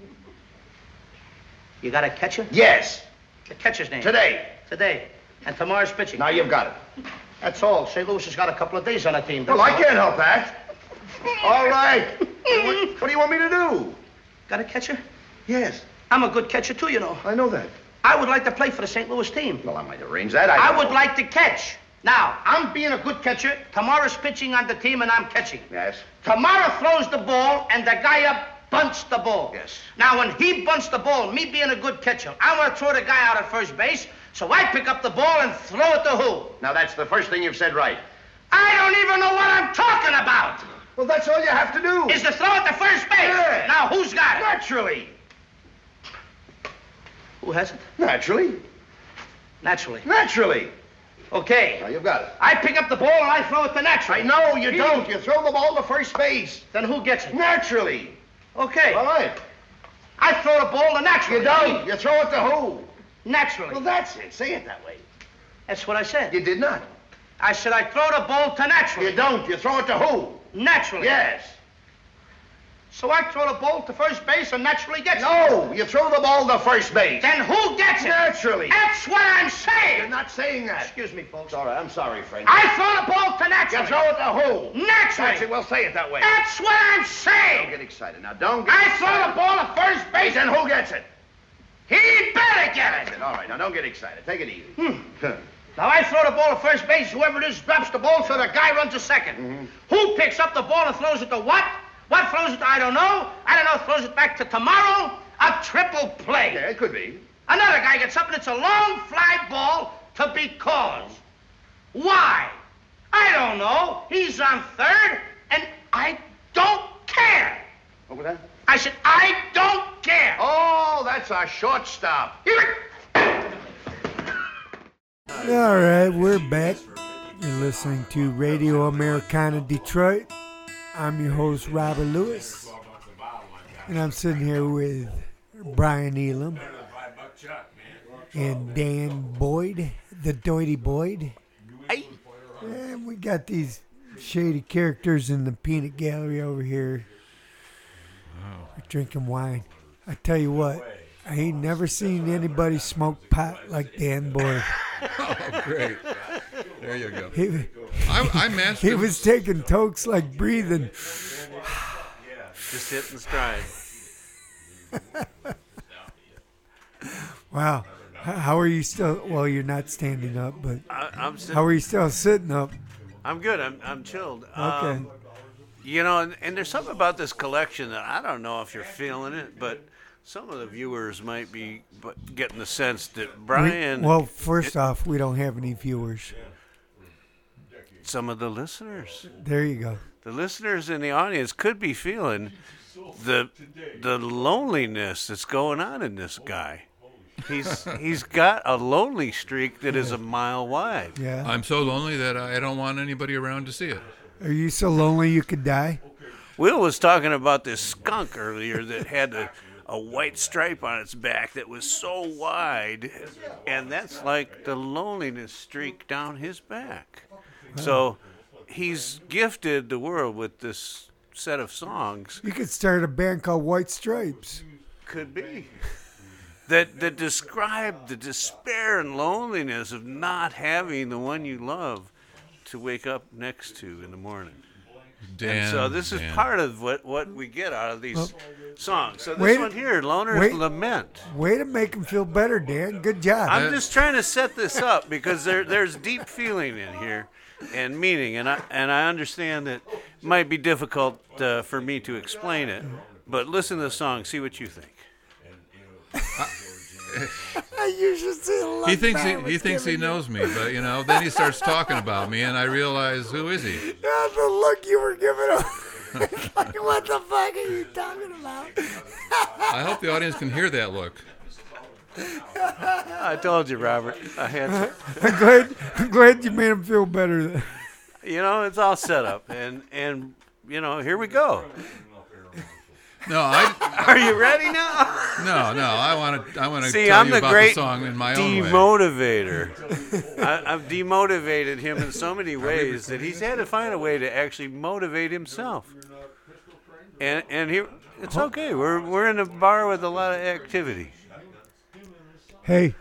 You got a catcher? Yes. The catcher's name. Today. Today. And tomorrow's pitching. Now you've got it. That's all. St. Louis has got a couple of days on the team. Well, I can't help that. All right. what, what do you want me to do? Got a catcher? Yes, I'm a good catcher, too, you know. I know that. I would like to play for the St. Louis team. Well, I might arrange that. I, I would like to catch. Now, I'm being a good catcher. Tomorrow's pitching on the team, and I'm catching. Yes. Tomorrow throws the ball, and the guy up bunts the ball. Yes. Now, when he bunts the ball, me being a good catcher, I want to throw the guy out at first base, so I pick up the ball and throw it to who? Now that's the first thing you've said right. I don't even know what I'm talking about. Well, that's all you have to do. Is to throw it to first base. Yeah. Now, who's got it? Naturally. Who has it? Naturally. Naturally. Naturally. Okay. Now you've got it. I pick up the ball and I throw it to naturally. I know you He- don't. You throw the ball to first base. Then who gets it? Naturally. Okay. All right. I throw the ball to naturally. You don't. You throw it to who? Naturally. Well, that's it. Say it that way. That's what I said. You did not. I said I throw the ball to naturally. You don't. You throw it to who? Naturally. Yes. So I throw the ball to first base and naturally gets it. No. You throw the ball to first base. Then who gets it? Naturally. That's what I'm saying. You're not saying that. Excuse me, folks. All right. I'm sorry, Frank. I throw the ball to naturally. You naturally. throw it to who? Naturally. It. Well, say it that way. That's what I'm saying. Don't get excited now. Don't get I excited. throw the ball to first base Then who gets it? He better get it. All right, now don't get excited. Take it easy. Hmm. Now I throw the ball to first base. Whoever it is drops the ball, so the guy runs to 2nd Who picks up the ball and throws it to what? What throws it to I don't know. I don't know. Throws it back to tomorrow. A triple play. Yeah, it could be. Another guy gets up and it's a long fly ball to because. Why? I don't know. He's on third, and I don't care. What was that? I said I don't care. Oh, that's our shortstop. All right, we're back. You're listening to Radio Americana Detroit. I'm your host, Robert Lewis. And I'm sitting here with Bryan Elum and Dan Boyd, the Doity Boyd. And we got these shady characters in the peanut gallery over here. We're drinking wine. I tell you what, I ain't never seen anybody smoke pot like Dan Boyd. Oh, great. There you go. He, I, I matched he was taking tokes like breathing. Just hitting stride. Wow. How are you still? Well, you're not standing up, but I, I'm how are you still sitting up? I'm good. I'm I'm chilled. Okay. Um, you know, and, and there's something about this collection that I don't know if you're feeling it, but some of the viewers might be getting the sense that We- Bryan. well, first off, we don't have any viewers. Some of the listeners, There you go. the listeners in the audience could be feeling the the loneliness that's going on in this guy. He's he's got a lonely streak that is a mile wide. Yeah. I'm so lonely that I don't want anybody around to see it. Are you so lonely you could die? Will was talking about this skunk earlier that had a, a white stripe on its back that was so wide, and that's like the loneliness streak down his back. So he's gifted the world with this set of songs. You could start a band called White Stripes. Could be. That, that describe the despair and loneliness of not having the one you love to wake up next to in the morning. and so this is Dan. part of what, what we get out of these Well, songs. So this wait- one here, Loner's wait- Lament. Way to make him feel better, Dan. Good job. I'm just trying to set this up because there, there's deep feeling in here and meaning, and I and I understand that it might be difficult uh, for me to explain it. But listen to the song, see what you think. you should see the look He thinks he, he thinks he giving you. knows me, but you know, then he starts talking about me, and I realize who is he? Yeah, the look you were giving him. Like, what the fuck are you talking about? I hope the audience can hear that look. I told you, Robert. I had to. I'm glad, I'm glad you made him feel better. You know, it's all set up, and and you know, here we go. No, I. Are you ready now? No, no, I want to. I want to See, tell I'm you the about great the song in my own way. demotivator. I, I've demotivated him in so many ways that he's had to find a way to actually motivate himself. And and here, it's okay. We're we're in a bar with a lot of activity. Hey,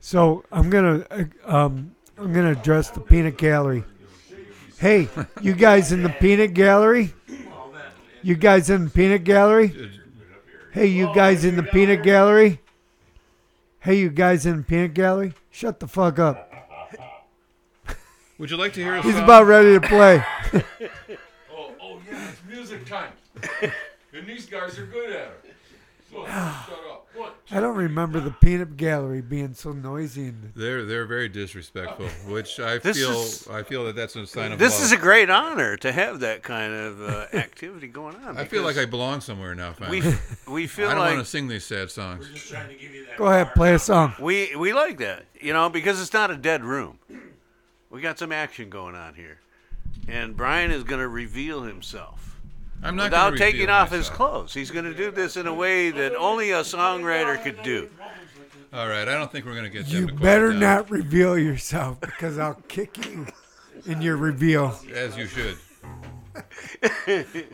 so I'm gonna uh, um, I'm gonna address the peanut gallery. Hey, you guys in the peanut gallery? You guys in the peanut gallery? Hey, you guys in the peanut gallery? Hey, you guys in the peanut gallery? Shut the fuck up. Would you like to hear a He's song? about ready to play. Oh, oh yeah, it's music time. and these guys are good at it. So, shut up. What? I don't remember the peanut gallery being so noisy. And They're they're very disrespectful, which I This feel is- I feel that that's a sign of This love. is a great honor to have that kind of uh, activity going on. I feel like I belong somewhere now. we Finally. we feel I don't like want to sing these sad songs. Go ahead, play a song. We we like that, you know, because it's not a dead room. We got some action going on here, and Bryan is going to reveal himself. I'm not without taking reveal off his clothes. He's going to do this in a way that only a songwriter could do. All right, I don't think we're gonna get You to better down, not reveal yourself because I'll kick you in your reveal. as you should.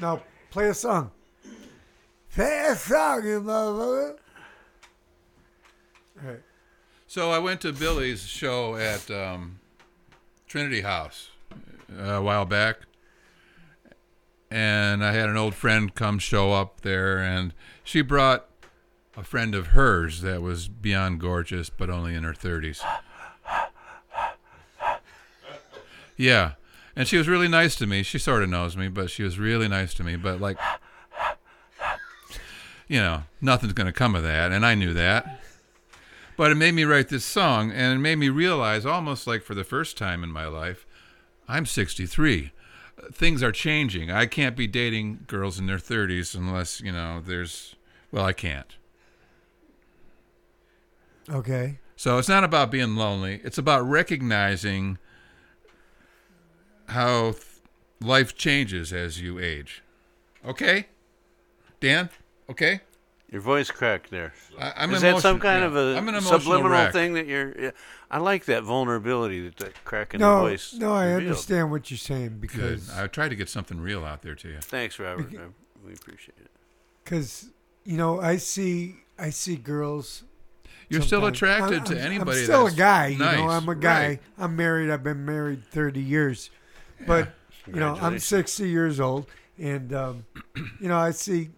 Now play a song. Play a song, you motherfucker. All right. So I went to Billy's show at um, Trinity House uh, a while back, and I had an old friend come show up there, and she brought a friend of hers that was beyond gorgeous, but only in her 30s. Yeah. And she was really nice to me. She sort of knows me, but she was really nice to me. But, like, you know, nothing's going to come of that. And I knew that. But it made me write this song, and it made me realize, almost like for the first time in my life, I'm 63. Things are changing. I can't be dating girls in their 30s unless, you know, there's, well, I can't. Okay. So it's not about being lonely. It's about recognizing how th- life changes as you age. Okay? Dan? Okay? Your voice cracked there. I- I'm Is that some kind yeah. of a I'm an emotional subliminal wreck. thing that you're? yeah. I like that vulnerability that that crack in No, the voice. no, I revealed. understand what you're saying Good. because I tried to get something real out there to you. Thanks, Robert. I- we appreciate it. because you know I see I see girls. You're still attracted I'm- to anybody I'm still that's a guy. You nice. know, I'm a guy. Right. I'm married. I've been married 30 years, but you know I'm 60 years old, and um, you know I see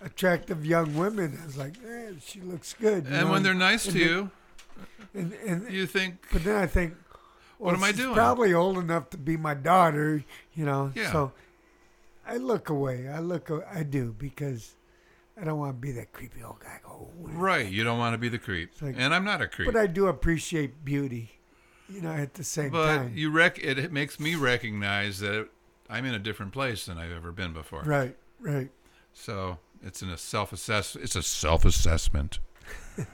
attractive young women. I was like, eh, she looks good. you And know, when they're nice and to you, and, and you think, but then I think, What well, am I doing? Probably old enough to be my daughter. You know, Yeah. so I look away. I look. I do because I don't want to be that creepy old guy. Go, "Oh, right, you don't want to be the creep. Like- and I'm not a creep. But I do appreciate beauty, you know, at the same But time. you rec- it, it makes me recognize that I'm in a different place than I've ever been before. Right, right. So it's in a self assess. It's a self assessment.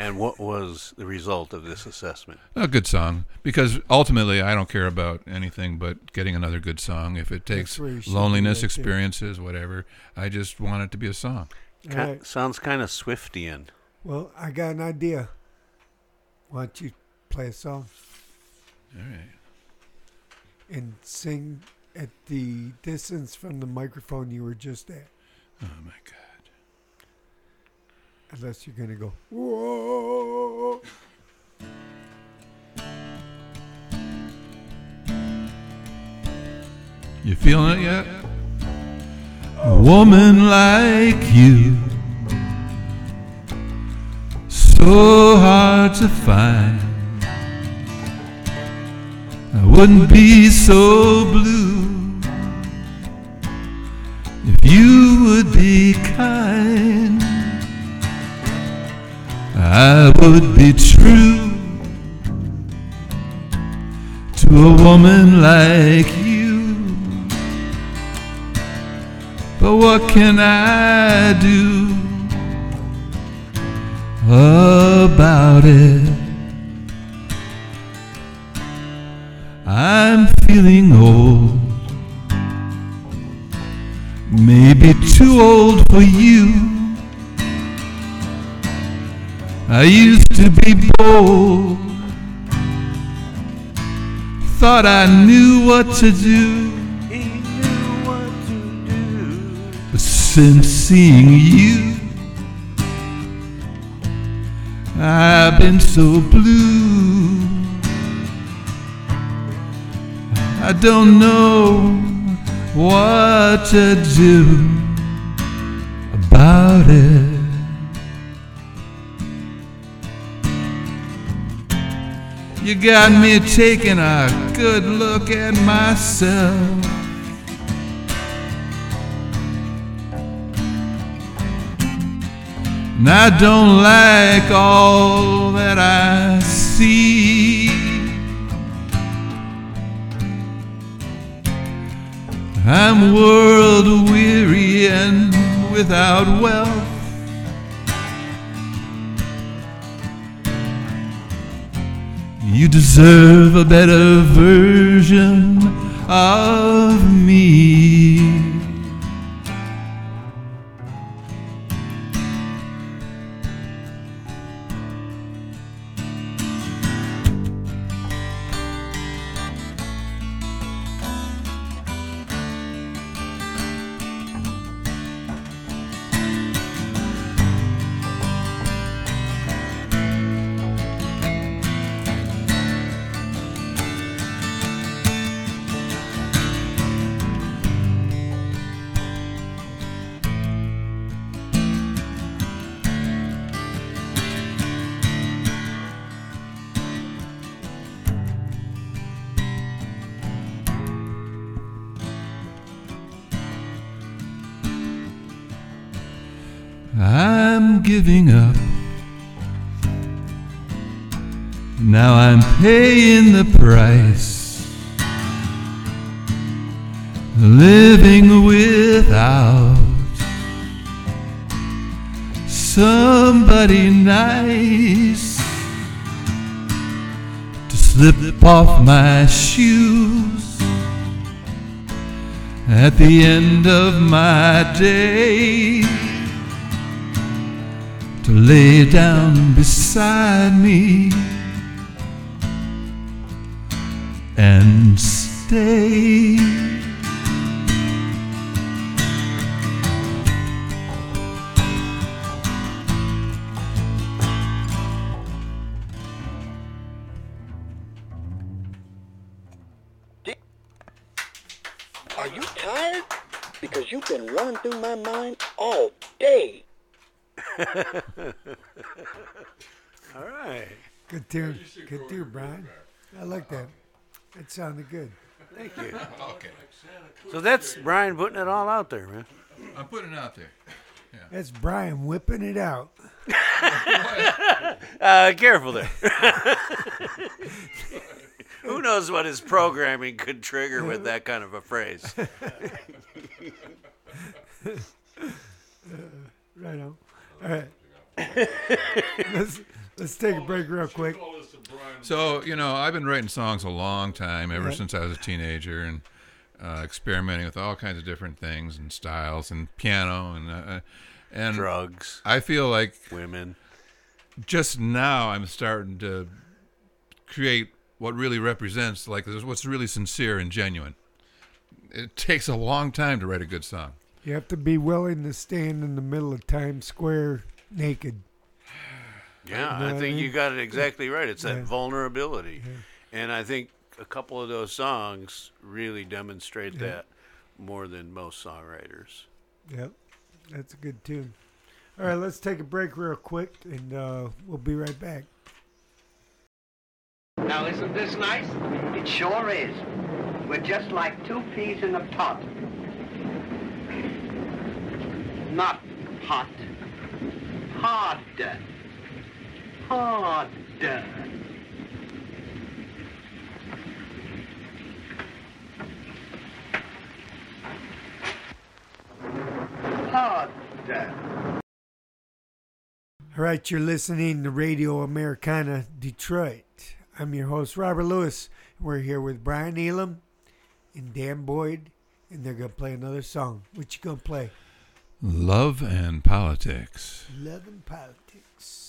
And what was the result of this assessment? A good song because ultimately I don't care about anything but getting another good song. If it takes That's where you should be loneliness, right there. experiences, whatever, I just want it to be a song. All Ki- right. Sounds kind of Swiftian. Well, I got an idea. Why don't you play a song All right. and sing at the distance from the microphone you were just at? Oh my God. Unless you're gonna go. Whoa. You feeling it yet? A woman like you, so hard to find. I wouldn't be so blue if you would be kind. I would be true to a woman like you. But what can I do about it? I'm feeling old, maybe too old for you. I used to be bold, thought I knew what to do. But since seeing you, I've been so blue. I don't know what to do about it. You got me taking a good look at myself. And I don't like all that I see. I'm world weary and without wealth. You deserve a better version of me. Nice to slip off my shoes at the end of my day to lay down beside me and stay. All right. Good tune. Good tune, Bryan. I like that. That sounded good. Thank you. Okay. So that's Bryan putting it all out there, man. I'm putting it out there. That's Bryan whipping it out. Uh, careful there. Who knows what his programming could trigger with that kind of a phrase? Right on. All right. let's, let's take a break real quick. So you know, I've been writing songs a long time, ever Yeah. since I was a teenager, and uh, experimenting with all kinds of different things and styles and piano and uh, and Drugs. I feel like women. Just now, I'm starting to create what really represents like what's really sincere and genuine. It takes a long time to write a good song. You have to be willing to stand in the middle of Times Square naked. Yeah, You know I what think mean? you got it exactly right. It's that Yeah. vulnerability. And I think a couple of those songs really demonstrate Yeah. that more than most songwriters. Yep, that's a good tune. All right, let's take a break real quick, and uh, we'll be right back. Now, isn't this nice? It sure is. We're just like two peas in a pot. Not hot. Hard. Hard. Hard. All right, you're listening to Radio Americana Detroit. I'm your host, Robert Lewis. We're here with Bryan Elum and Dan Boyd, and they're going to play another song. What you going to play? Love and politics. Love and Politics.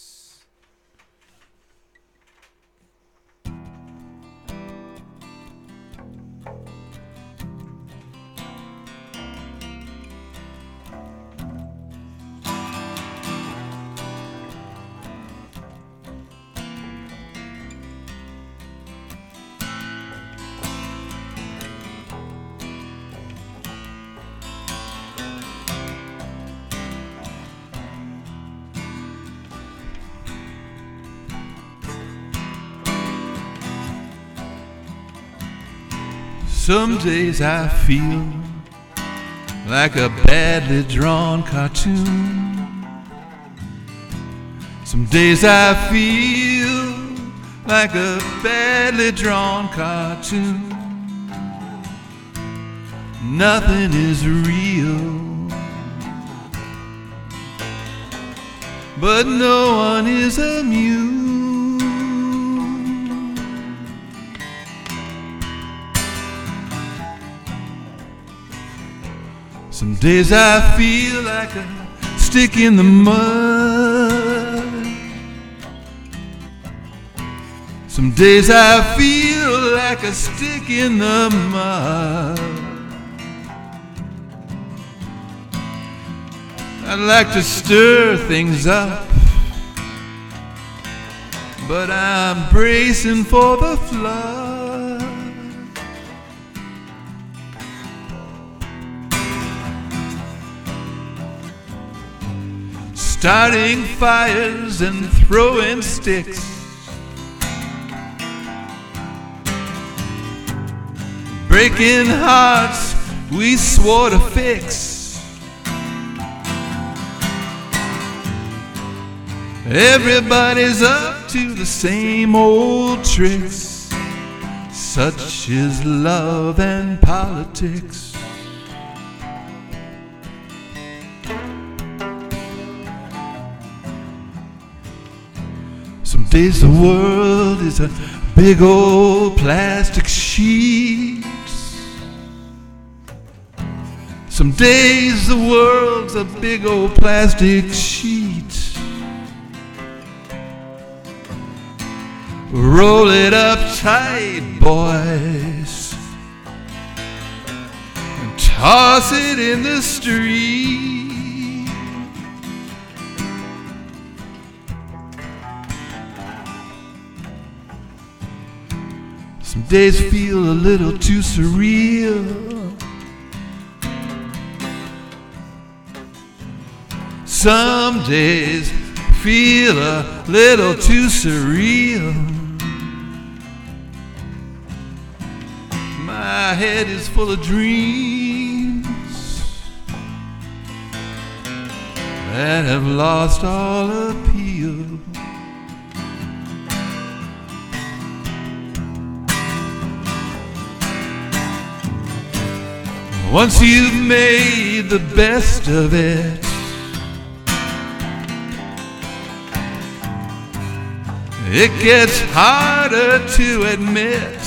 Some days I feel like a badly drawn cartoon. Some days I feel like a badly drawn cartoon. Nothing is real, but no one is immune. Some days I feel like a stick in the mud. Some days I feel like a stick in the mud. I'd like to stir things up, but I'm bracing for the flood. Starting fires and throwing sticks. Breaking hearts we swore to fix. Everybody's up to the same old tricks. Such is love and politics. Days the world is a big old plastic sheet. Some days the world's a big old plastic sheet. Roll it up tight, boys, and toss it in the street. Days feel a little too surreal. Some days feel a little too surreal. My head is full of dreams that have lost all appeal. Once you've made the best of it, it gets harder to admit.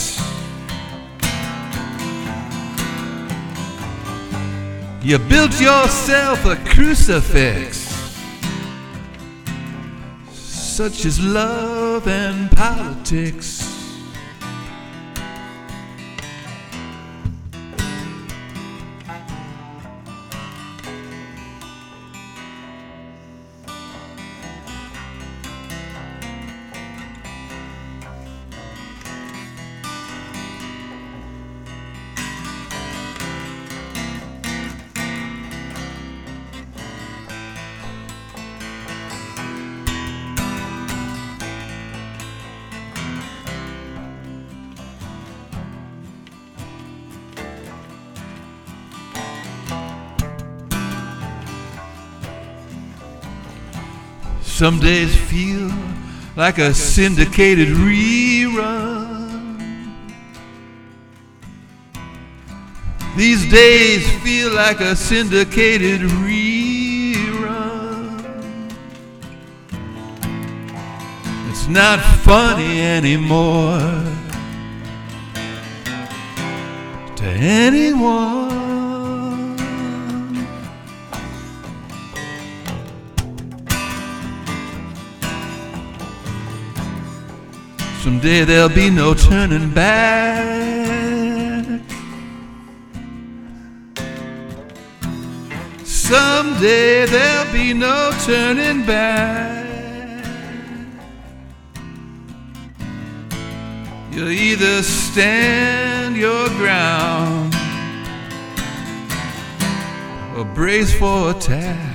You built yourself a crucifix. Such as love and politics. Some days feel like a syndicated rerun. These days feel like a syndicated rerun. It's not funny anymore to anyone. Someday there'll be no turning back. Someday there'll be no turning back. You'll either stand your ground or brace for attack.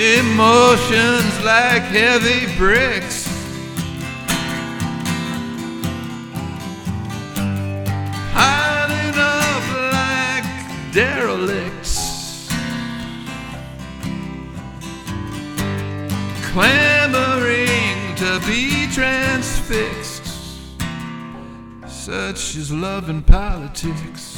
Emotions like heavy bricks. Piling up like derelicts. Clamoring to be transfixed. Such is love and politics.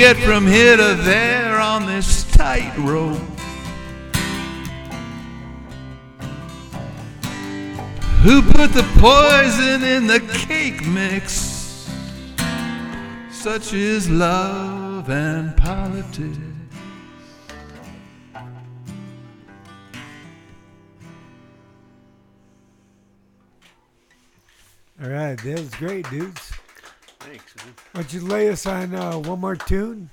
Get from here to there on this tightrope. Who put the poison in the cake mix? Such is love and politics. All right, that was great, dudes. Thanks, man. Why don't you lay us on uh, one more tune?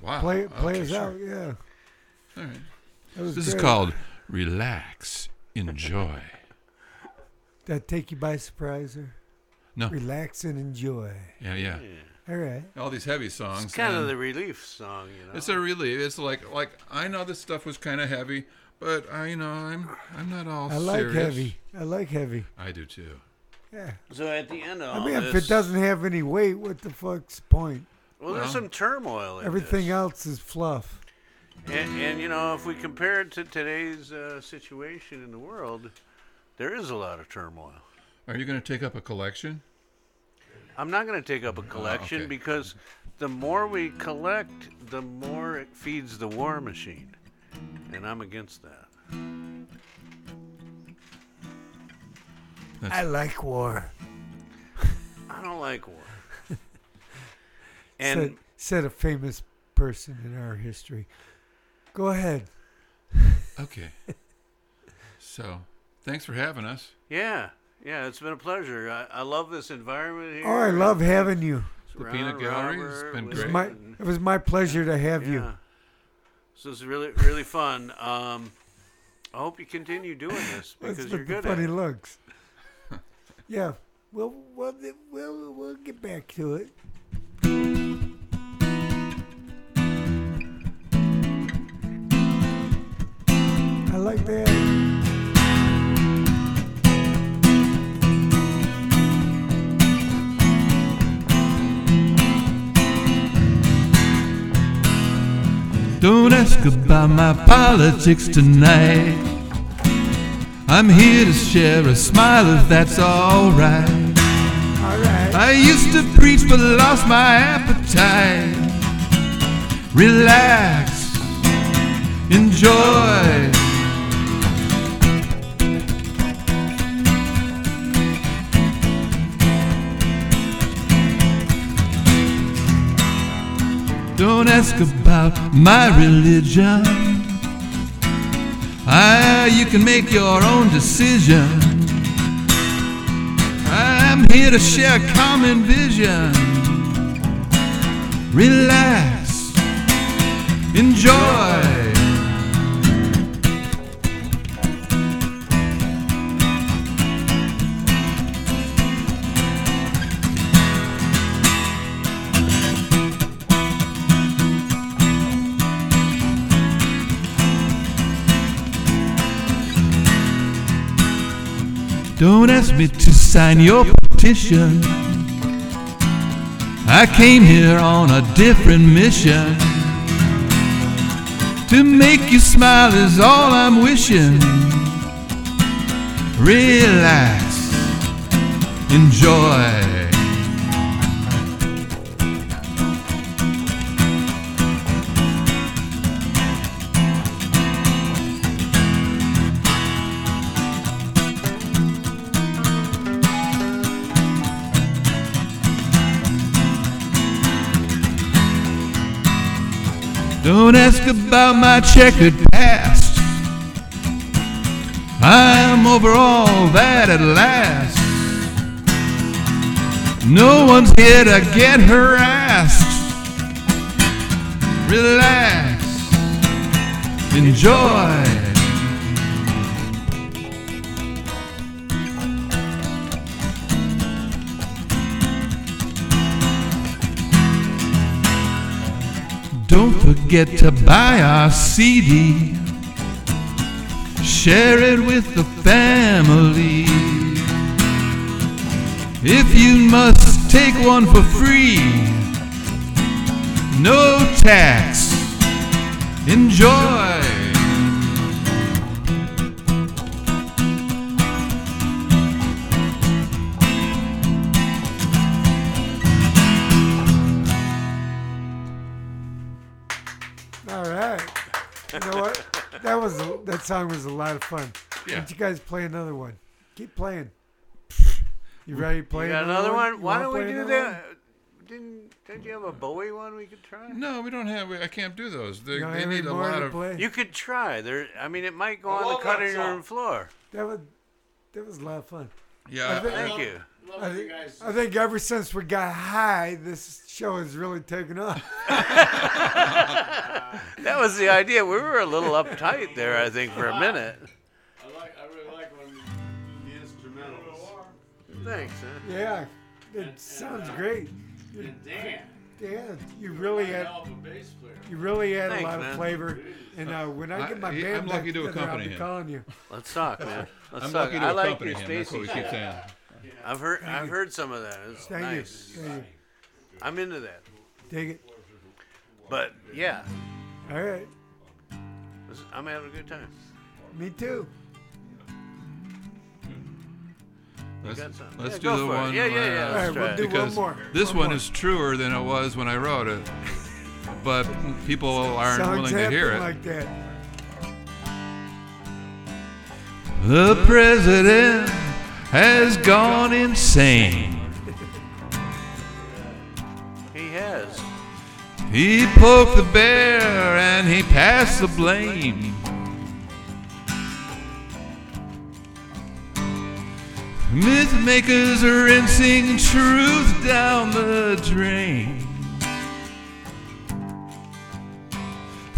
Wow. Play, play Okay, us sure. out, yeah. All right. That was This is called Relax, Enjoy. That take you by surprise, or No. Relax and enjoy. Yeah, yeah. All right. All these heavy songs. It's kind of the relief song, you know. It's a relief. It's like like I know this stuff was kind of heavy, but I you know I'm I'm not all I like serious. heavy. I like heavy. I do too. Yeah. So at the end of I all mean, if it doesn't have any weight, what the fuck's the point? well, there's some turmoil in Everything this. else is fluff. And, and you know, if we compare it to today's uh, situation in the world, there is a lot of turmoil. Are you going to take up a collection? I'm not going to take up a collection okay. because the more we collect, the more it feeds the war machine, and I'm against that. I like war. I don't like war. said, and said a famous person in our history. Go ahead. Okay. so, thanks for having us. yeah, yeah, it's been a pleasure. I, I love this environment here. Oh, I love having you. The Peanut Gallery has been with- It was great. my, it was my pleasure to have you. Yeah. So it's really, really fun. Um, I hope you continue doing this Let's because look you're the good at funny it. looks. Yeah, we'll, we'll, we'll, we'll get back to it. I like that. Don't ask about my politics tonight. I'm here to share a smile if that's alright. I used to preach but lost my appetite. Relax, enjoy. Don't ask about my religion. Ah, you can make your own decision. I'm here to share a common vision. Relax, enjoy. Don't ask me to sign your petition. I came here on a different mission. To make you smile is all I'm wishing. Relax, enjoy. Don't ask about my checkered past. I'm over all that at last. No one's here to get harassed. Relax, enjoy. Don't forget to buy our CD. Share it with the family. If you must take one for free, no tax. Enjoy. That was that song was a lot of fun. Yeah. Why don't you guys play another one? Keep playing. You ready to play You got another one? You Why don't we do another one? that? Didn't didn't you have a Bowie one we could try? No, we don't have. I can't do those. They, You they need a lot of. play? You could try. There. I mean, it might go I on the cutting room floor. That was that was a lot of fun. Yeah, I think- Thank you. I think, I think ever since we got high, this show has really taken off. That was the idea. We were a little uptight there, I think, for a minute. I like. I really like when the instrumentals. Thanks. Huh? yeah, it sounds great. You, Dan. yeah, you really had of a you really had Thanks, a lot man. of flavor. And uh, when I I- get my he- band I'm back lucky to together, I'll accompany be him. calling you. Let's talk, man. Let's I'm talk. lucky to I like accompany your him. That's Stacy what we keep shit. saying. I've heard. I've heard some of that. It's Thank nice. you. Thank you. I'm into that. Dig it. But yeah, All right. this- I'm having a good time. Me too. Let's, got some. let's Yeah, do go the for it. one. Yeah, yeah, yeah, uh, let's All right, we'll try it. do one because more. This One one more. is truer than it was when I wrote it, but people aren't Songs willing to hear happen it. like that. The president has gone insane. He poked the bear and he passed the blame. Myth makers are rinsing truth down the drain.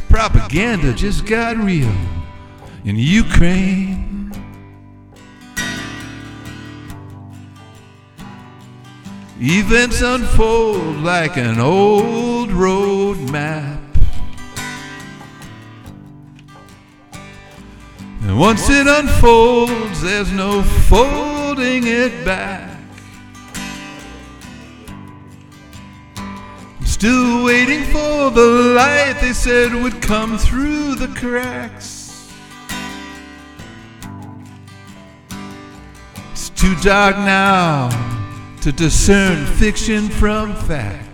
Propaganda just got real in Ukraine. Events unfold like an old road map. And once it unfolds, there's no folding it back. I'm still waiting for the light they said would come through the cracks. It's too dark now to discern fiction from facts.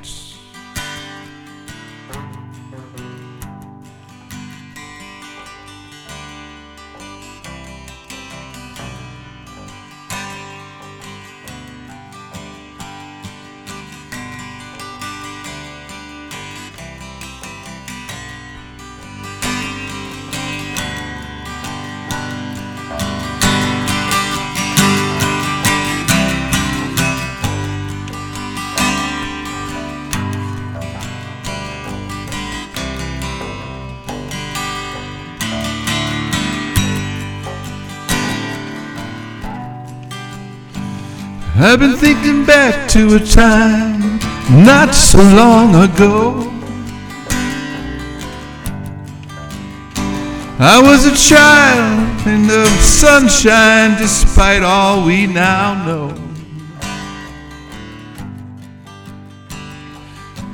I've been thinking back to a time not so long ago. I was a child in the sunshine despite all we now know.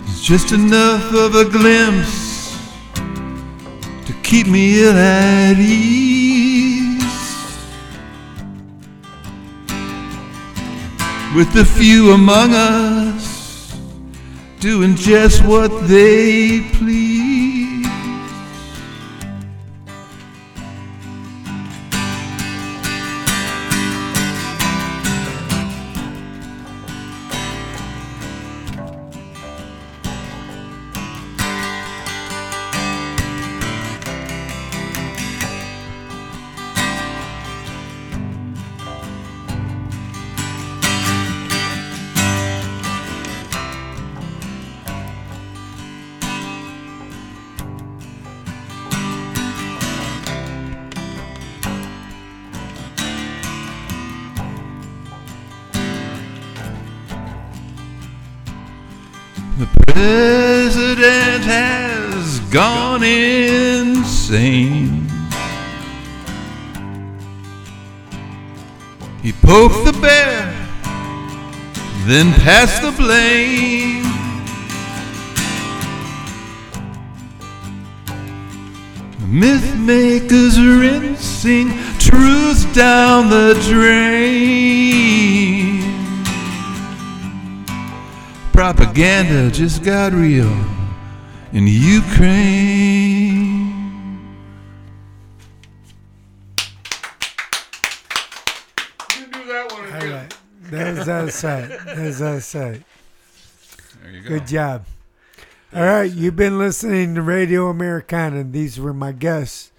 It's just enough of a glimpse to keep me ill at ease. With the few among us doing just what they please. Insane. He poked the bear, then passed the blame. Myth makers rinsing truth down the drain. Propaganda just got real in Ukraine. There's our side. There's. There you go. Good job. All right, you've been listening to Radio Americana. These were my guests,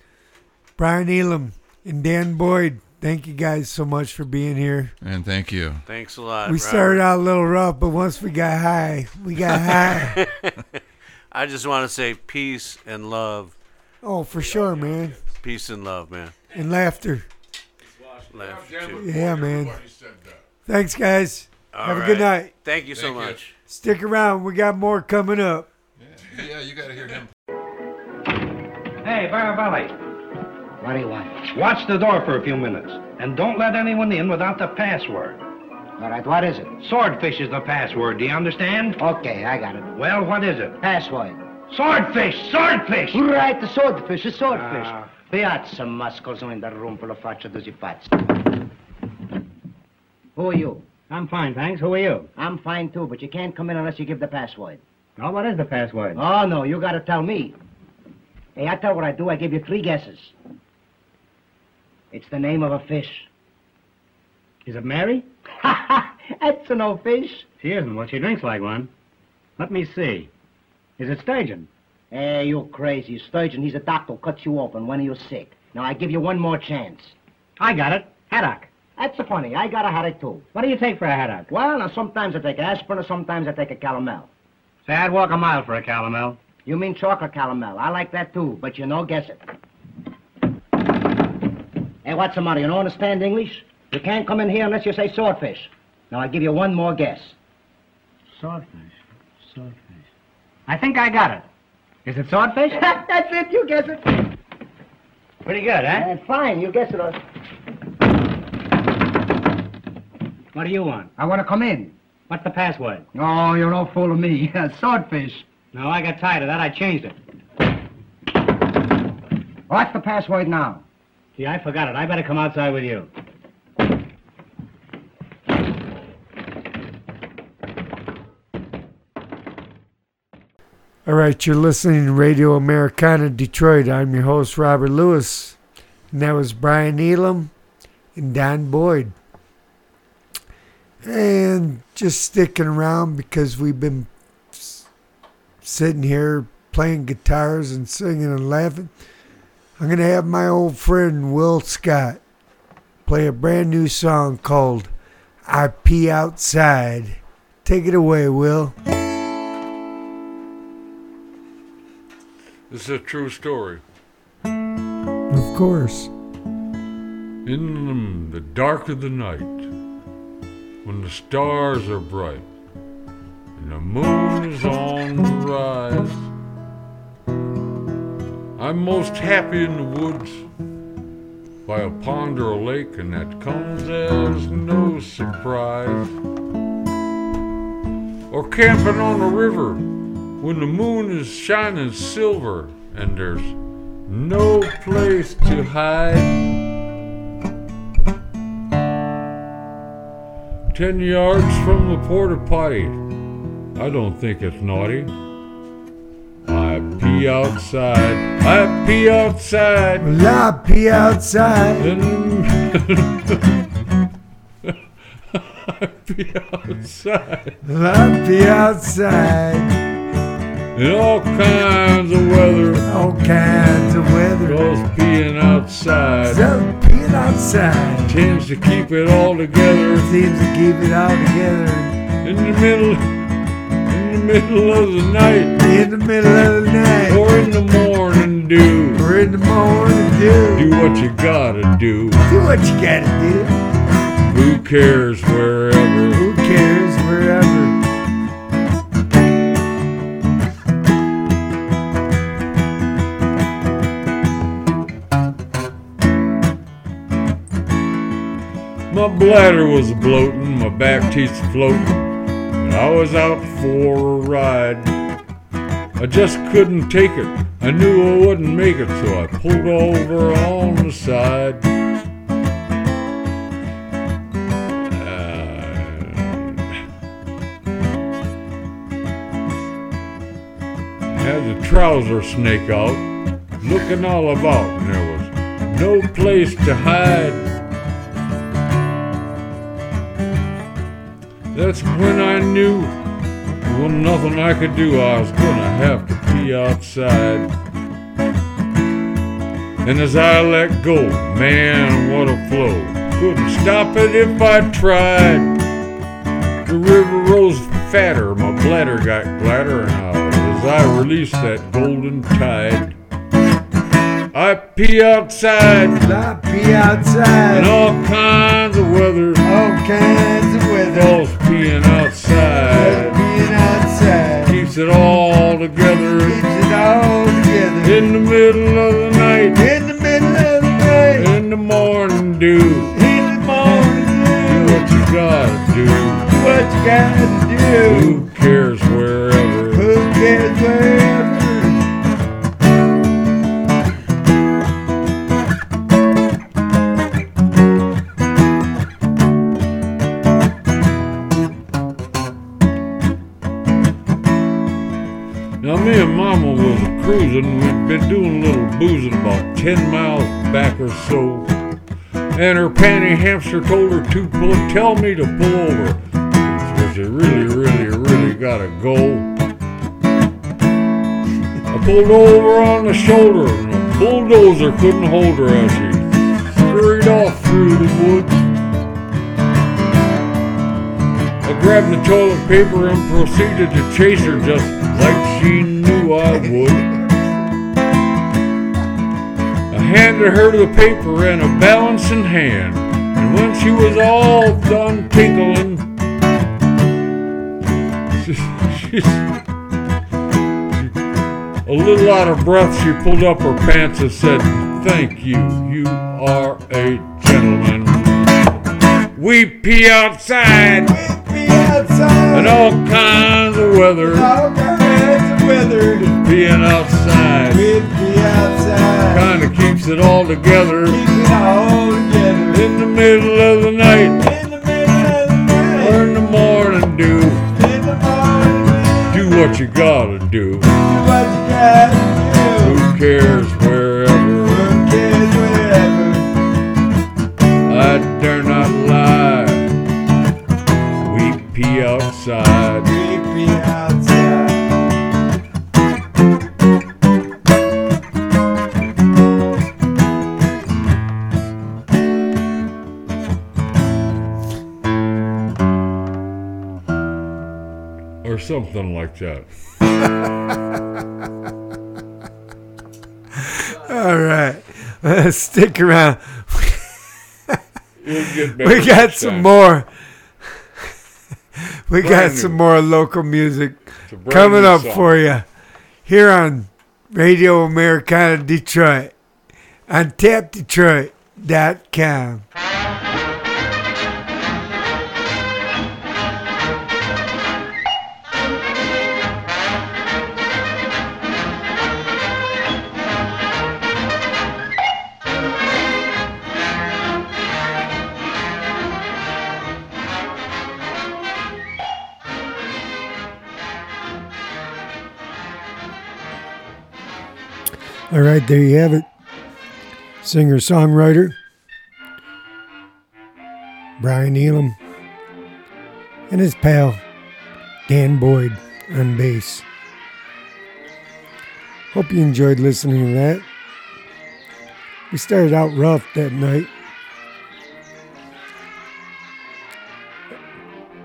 Bryan Elum and Dan Boyd. Thank you guys so much for being here. And thank you. Thanks a lot. We Robert. started out a little rough, but once we got high, we got high. I just want to say peace and love. oh, for sure, man. Peace and love, man. And laughter. Laughter too. Yeah, man. Thanks, guys. All Have a good night. Thank you so Thank you. much. Stick around. We got more coming up. Yeah, yeah you got to hear him. Hey, Baravelli, What do you want? watch the door for a few minutes. And don't let anyone in without the password. All right, what is it? Swordfish is the password, do you understand? Okay, I got it. Well, what is it? Password. Swordfish! Swordfish! Right, the swordfish, the swordfish. Ah. Piazza muscles in the room full of faccia di pazzi. Who are you? I'm fine, thanks. Who are you? I'm fine too, but you can't come in unless you give the password. Oh, what is the password? Oh, no, you gotta tell me. Hey, I tell what I do, I give you three guesses. It's the name of a fish. Is it Mary? Ha ha! That's no fish. She isn't. Well, she drinks like one. Let me see. Is it sturgeon? Hey, you're crazy. Sturgeon, he's a doctor who cuts you open when you're sick. Now, I give you one more chance. I got it. Haddock. That's the funny. I got a headache too. What do you take for a headache? Well, now sometimes I take aspirin, or sometimes I take a calomel. Say, I'd walk a mile for a calomel. You mean chocolate calomel? I like that too, but you know, guess it. Hey, what's the matter? You don't understand English? You can't come in here unless you say swordfish. Now I give you one more guess. Swordfish. Swordfish. I think I got it. Is it swordfish? That's it. You guess it. Pretty good, huh? Uh, fine. You guess it. uh. What do you want? I want to come in. What's the password? Oh, you're no fool of me. swordfish. No, I got tired of that. I changed it. What's the password now? Gee, I forgot it. I better come outside with you. All right, you're listening to Radio Americana Detroit. I'm your host, Robert Lewis. And that was Bryan Elum and Don Boyd. And just sticking around because we've been sitting here playing guitars and singing and laughing. I'm going to have my old friend Will Scott play a brand new song called I Pee Outside. Take it away, Will. This is a true story. Of course. In the dark of the night, when the stars are bright and the moon is on the rise, I'm most happy in the woods by a pond or a lake, and that comes as no surprise. Or camping on a river when the moon is shining silver and there's no place to hide. Ten yards from the porta potty, I don't think it's naughty. I pee outside, I pee outside. Well, I pee outside. I pee outside. Well, I pee outside. In all kinds of weather. All kinds of weather. Cause peeing outside. So peeing outside tends to keep it all together. seems to keep it all together. In the middle, in the middle of the night. In the middle of the night. Or in the morning dew. Or in the morning dew. Do what you gotta do. Do what you gotta do. Who cares wherever? My bladder was bloating, my back teeth floating, and I was out for a ride. I just couldn't take it. I knew I wouldn't make it, so I pulled over on the side. And had the trouser snake out, looking all about, and there was no place to hide. That's when I knew there was nothing I could do. I was gonna have to pee outside. And as I let go, man, what a flow. Couldn't stop it if I tried. The river rose fatter, my bladder got gladder, and I, as I released that golden tide, I pee outside. I pee outside. In all kinds of weather. All kinds of weather. Cause peeing outside. Being outside. Keeps it all together. Keeps it all together. In the middle of the night. In the middle of the night. In the morning dew. In the morning Do dew. what you gotta do. What you gotta do? Who cares wherever? Who cares wherever? Ten miles back or so. And her panty hamster told her to pull, tell me to pull over. So she really, really, really gotta go. I pulled over on the shoulder, and a bulldozer couldn't hold her as she scurried off through the woods. I grabbed the toilet paper and proceeded to chase her just like she knew I would. Handed her the paper and a balancing hand, and when she was all done tinkling, she, a little out of breath. She pulled up her pants and said, "Thank you. You are a gentleman." We pee outside Be outside. in all kinds of weather. All weather. Being outside We be outside. kinda keeps it all together. Keep it all together. In the middle of the night In the middle of the night. or in the morning dew, In the morning. do what you gotta do. Do what you gotta do. Who cares wherever? Who cares wherever? I dare not lie. We pee outside. Something like that. All right. Stick around. We'll We got some time. more. We got Brand some more local music brand coming up song. for you here on Radio Americana Detroit on tapdetroit.com. All right, there you have it. Singer songwriter Bryan Elum and his pal Dan Boyd on bass. Hope you enjoyed listening to that. We started out rough that night.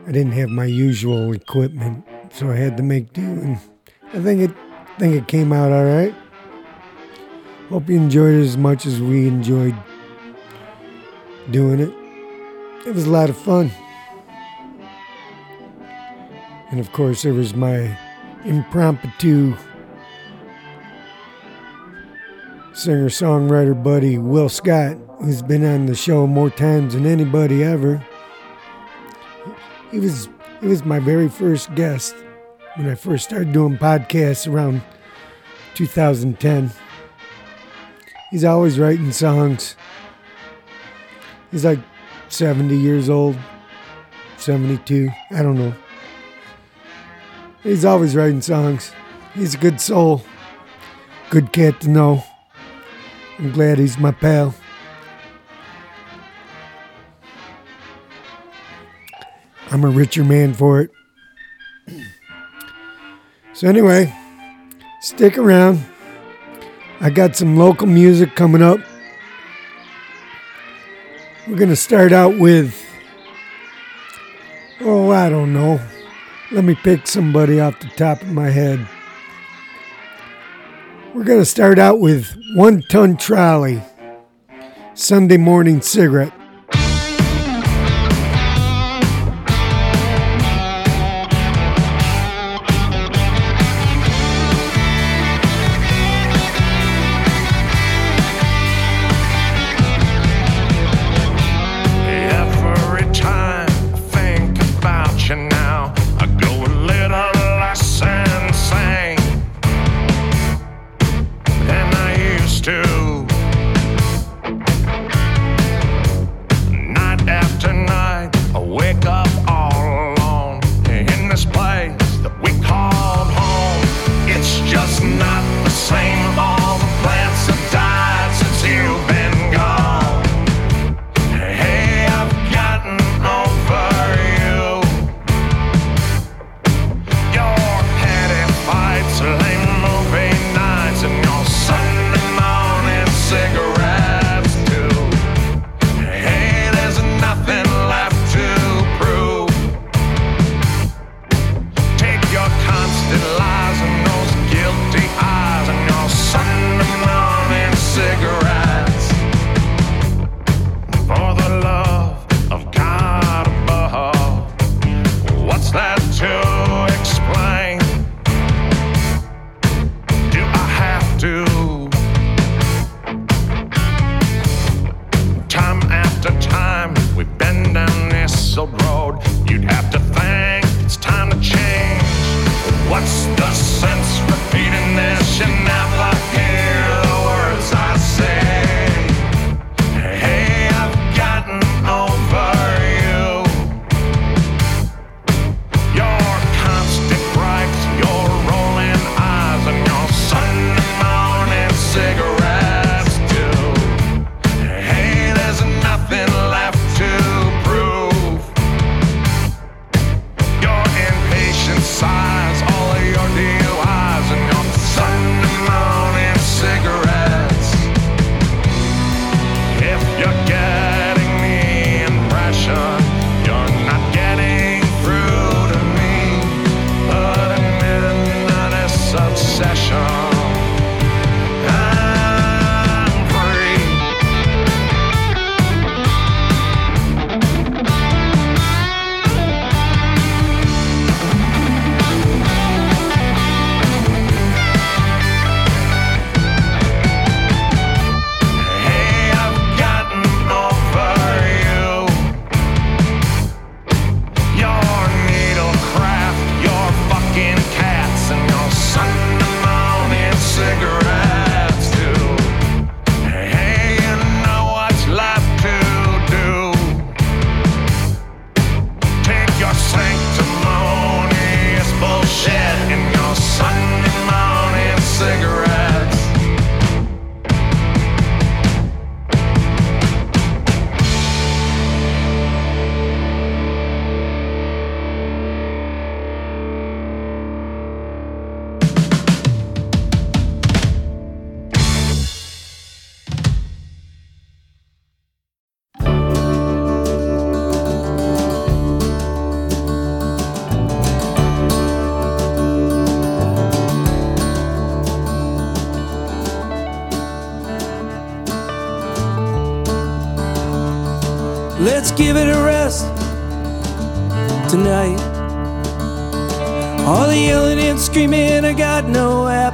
I didn't have my usual equipment, so I had to make do, and I think it think it came out all right. Hope you enjoyed it as much as we enjoyed doing it. It was a lot of fun. And of course, there was my impromptu singer songwriter buddy, Will Scott, who's been on the show more times than anybody ever. He was he was my very first guest when I first started doing podcasts around 2010. He's always writing songs. He's like 70 years old, 72. I don't know. He's always writing songs. He's a good soul, good cat to know. I'm glad he's my pal. I'm a richer man for it. So, anyway, stick around. I got some local music coming up. We're going to start out with, oh, I don't know. Let me pick somebody off the top of my head. We're going to start out with One Ton Trolley, Sunday Morning Cigarette.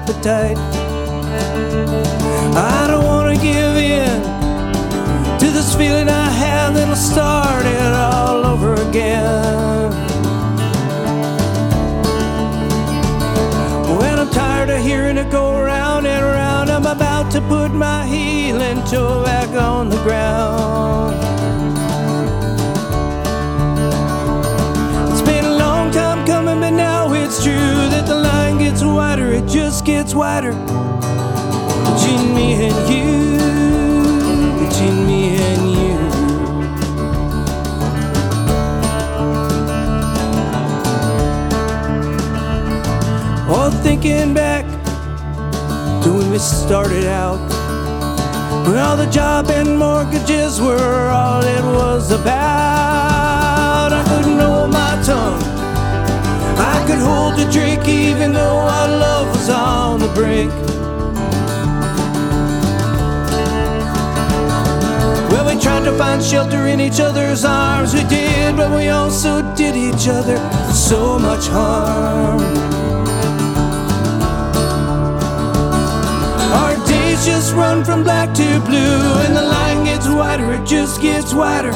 appetite. I don't wanna give in to this feeling I have that'll start it all over again. When I'm tired of hearing it go round and round, I'm about to put my heel into sweater between me and you, between me and you. Oh, thinking back to when we started out, when all the job and mortgages were all it was about. I couldn't hold my tongue. Could hold the drink even though our love was on the brink. Well, we tried to find shelter in each other's arms. We did, but we also did each other so much harm. Our days just run from black to blue, and the line gets wider, it just gets wider.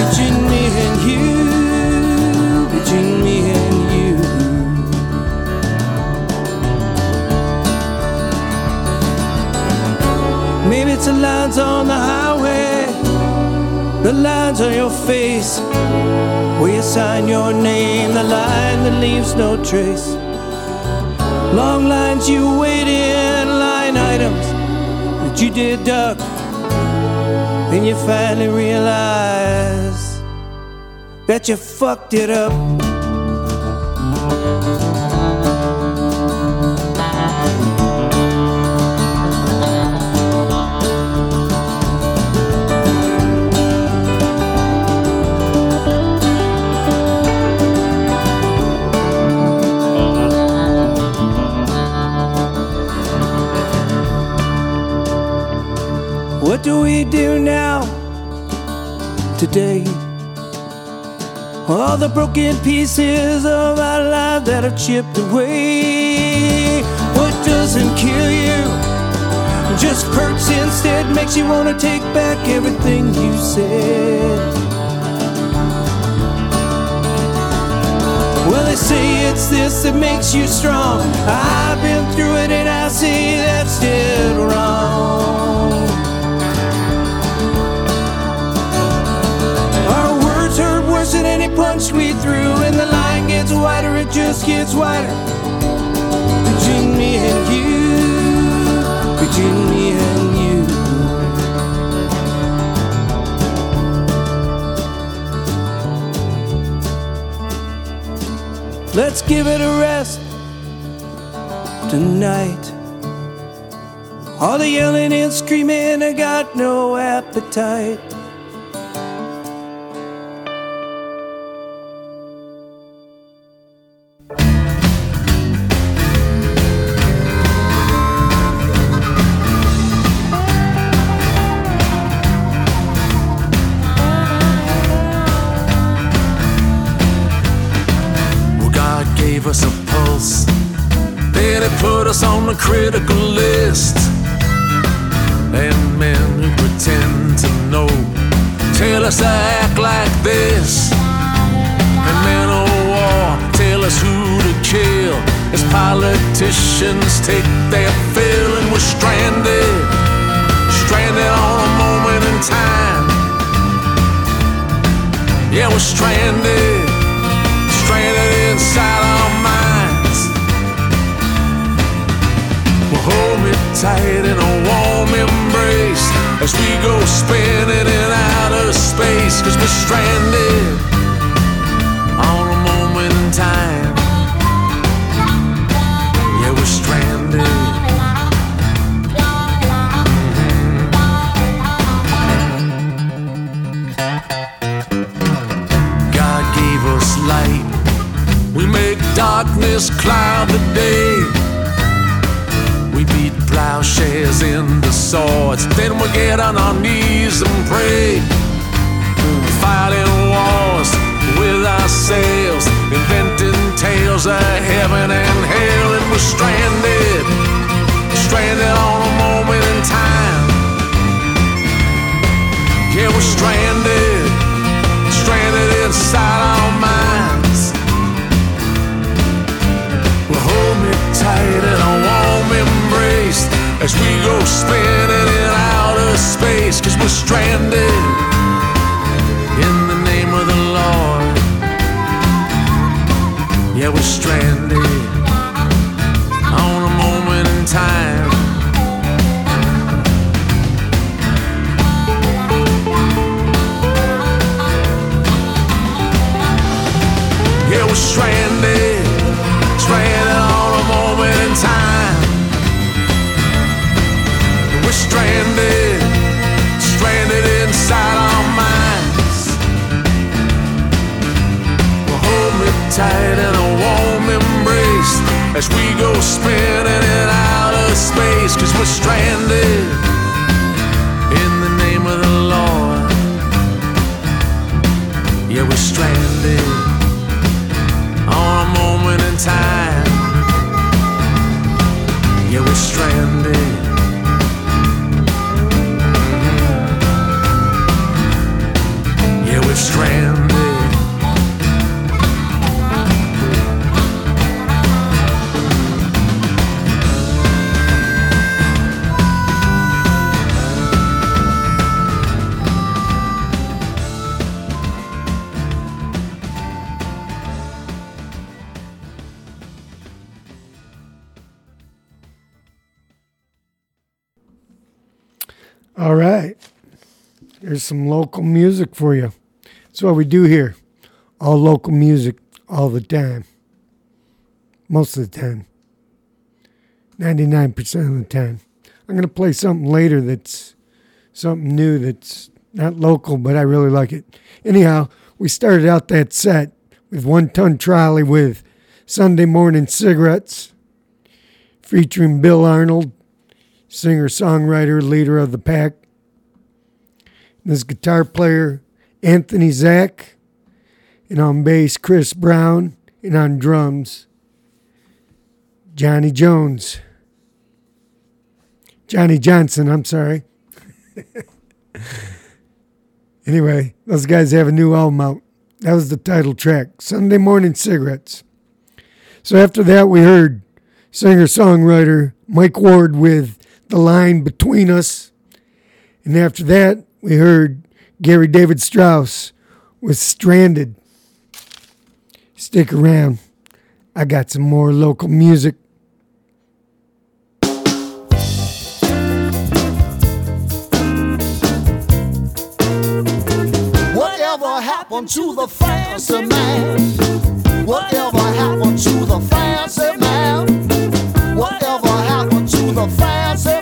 Between me and you, it's the lines on the highway, the lines on your face, where you sign your name, the line that leaves no trace. Long lines you wait in, line items that you deduct. Then you finally realize that you fucked it up. Do we do now? Today, all the broken pieces of our life that are chipped away. What doesn't kill you just hurts instead, makes you want to take back everything you said. Well, they say it's this that makes you strong. I've been through it and I say that's dead wrong. Than any punch we threw, and the line gets wider, it just gets wider. Between me and you, between me and you. Let's give it a rest tonight. All the yelling and screaming, I got no appetite. On the critical list. And men who pretend to know tell us to act like this. And men of war tell us who to kill. As politicians take their fill, and we're stranded, stranded on a moment in time. Yeah, we're stranded stranded inside our hold me tight in a warm embrace as we go spinning in outer space. Cause we're stranded on a moment in time. Yeah, we're stranded. Mm-hmm. God gave us light. We make darkness cloud the day. We beat plowshares into swords. Then we'll get on our knees and pray. Fighting wars with ourselves. Inventing tales of heaven and hell. And we're stranded. Stranded on a moment in time. Yeah, we're stranded as we go spinning in outer space. Cause we're stranded in the name of the Lord. Yeah, we're stranded local music for you. That's what we do here. All local music all the time. Most of the time. 99% of the time. I'm going to play something later that's something new that's not local, but I really like it. Anyhow, we started out that set with One Ton Trolley with Sunday Morning Cigarettes featuring Bill Arnold, singer, songwriter, leader of the pack. This guitar player, Anthony Zack, and on bass, Chris Brown, and on drums, Johnny Jones. Johnny Johnson, I'm sorry. anyway, those guys have a new album out. That was the title track, Sunday Morning Cigarettes. So after that, we heard singer songwriter Mike Ward with The Line Between Us. And after that, we heard Gary David Strauss was Stranded. Stick around. I got some more local music. Whatever happened to the fancy man? Whatever happened to the fancy man? Whatever happened to the fancy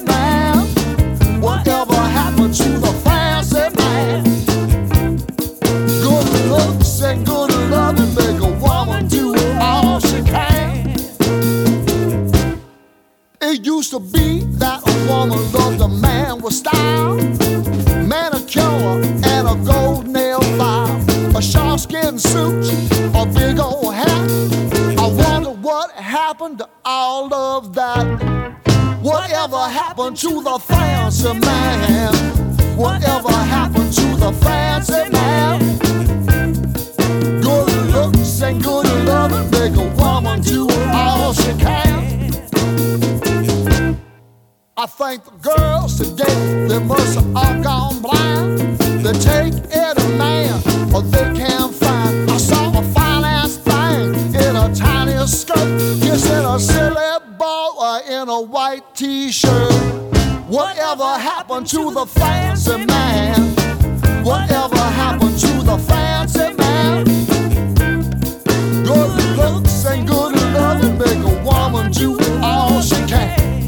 It used to be that a woman loved a man with style, manicure and a gold nail file, a sharkskin suit, a big old hat. I wonder what happened to all of that. Whatever happened to the fancy man? Whatever happened to the fancy man? Good looks and good loving make a woman do all she can. I think the girls today, they must have all gone blind. They take any man or they can't find. I saw a fine ass thing in a tiny skirt, kissing a silly boy in a white t-shirt. Whatever happened to the fancy man? Whatever happened to the fancy man? Good looks and good loving make a woman do all she can.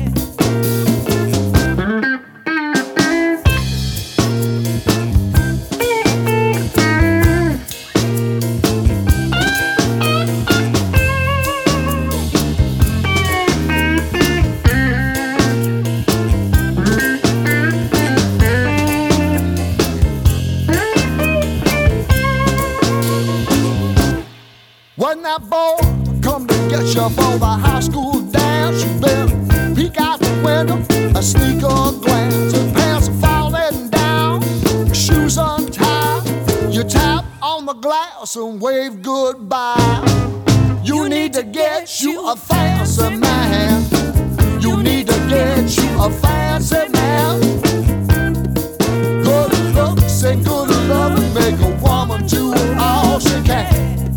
Get for the high school dance, you better peek out the window, a sneak a glance. His pants are falling down, shoes untied. You tap on the glass and wave goodbye. You need to get you a fancy man. You need to get you a fancy man. Good looks and good loving make a woman do all she can.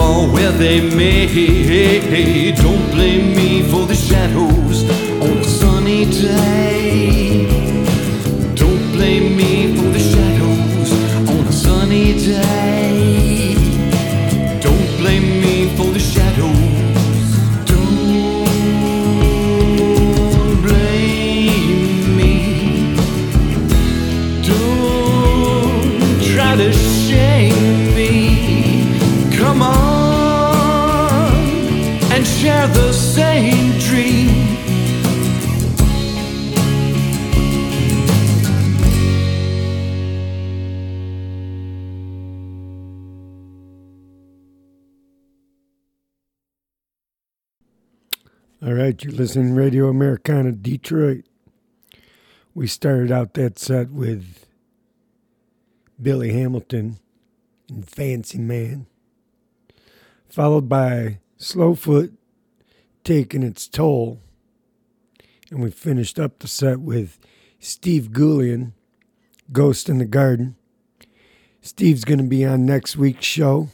Fall where they may. Don't blame me for the shadows on a sunny day. You're listening to Radio Americana Detroit. We started out that set with Billy Hamilton and Fancy Man, followed by Slowfoot taking its toll. And we finished up the set with Steve Goulian, Ghost in the Garden. Steve's going to be on next week's show.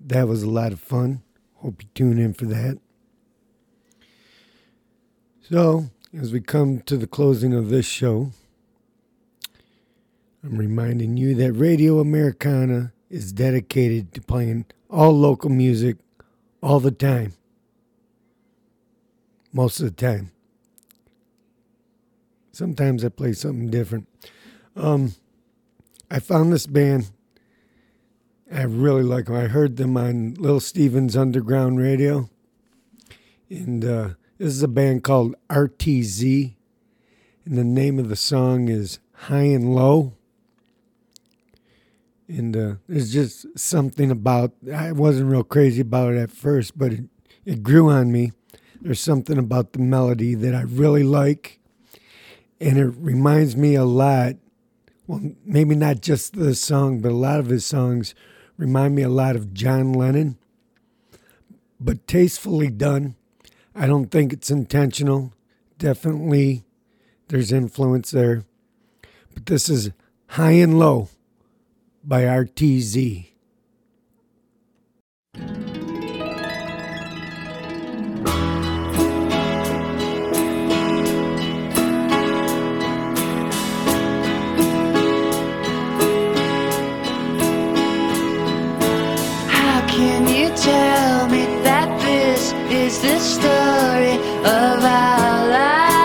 That was a lot of fun. Hope you tune in for that. So, as we come to the closing of this show, I'm reminding you that Radio Americana is dedicated to playing all local music all the time. Most of the time. Sometimes I play something different. Um, I found this band. I really like them. I heard them on Little Steven's Underground Radio. And uh, this is a band called RTZ. And the name of the song is High and Low. And uh, there's just something about, I wasn't real crazy about it at first, but it, it grew on me. There's something about the melody that I really like. And it reminds me a lot, well, maybe not just the song, but a lot of his songs remind me a lot of John Lennon, but tastefully done. I don't think it's intentional. Definitely there's influence there. But this is High and Low by RTZ. How can you tell me is the story of our lives?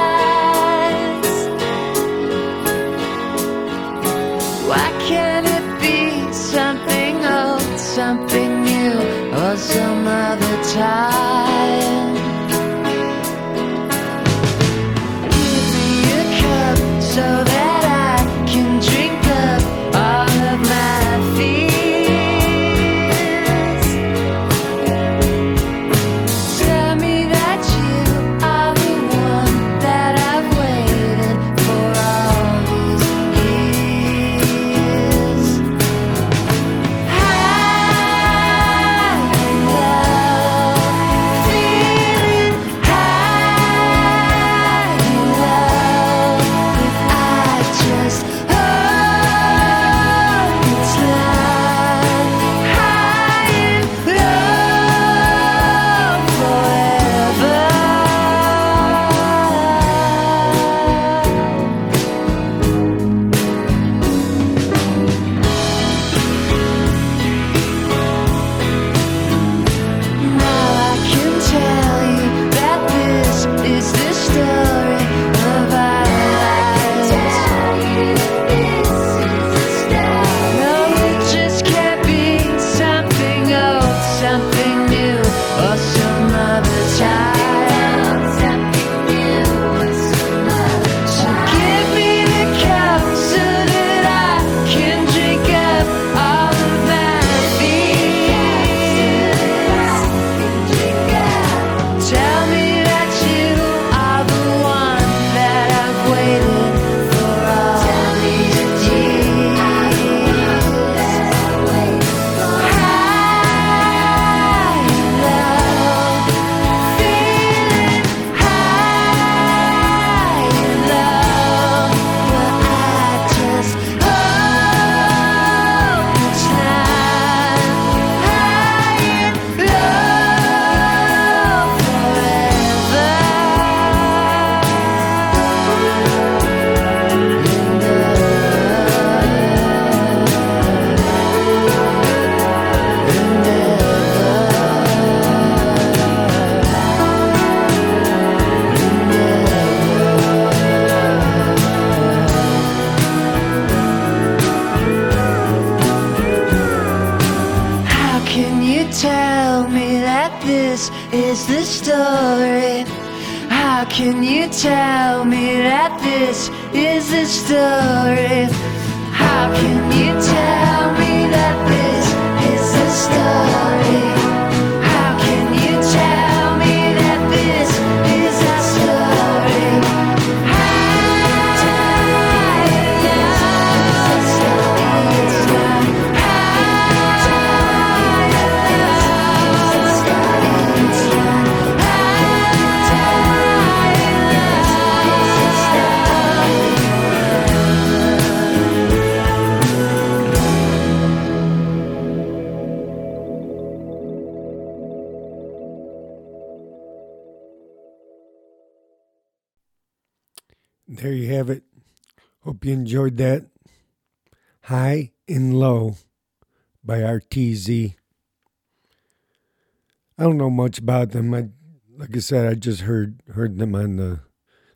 Much about them. I, like I said, I just heard heard them on the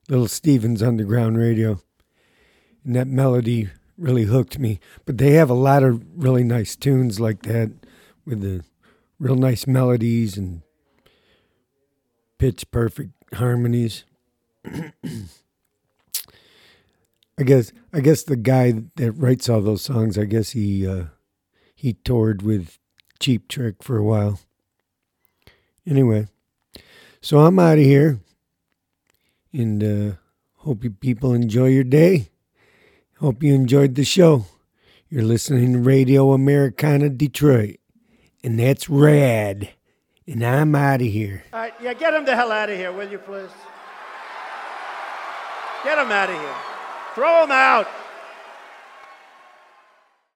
Little Stevens Underground Radio, and that melody really hooked me. But they have a lot of really nice tunes like that with the real nice melodies and pitch perfect harmonies. I guess I guess the guy that writes all those songs, I guess he uh, he toured with Cheap Trick for a while. Anyway, so I'm out of here, and uh, hope you people enjoy your day. Hope you enjoyed the show. You're listening to Radio Americana Detroit, and that's rad. And I'm out of here. All right, yeah, get him the hell out of here, will you, please? Get him out of here. Throw him out.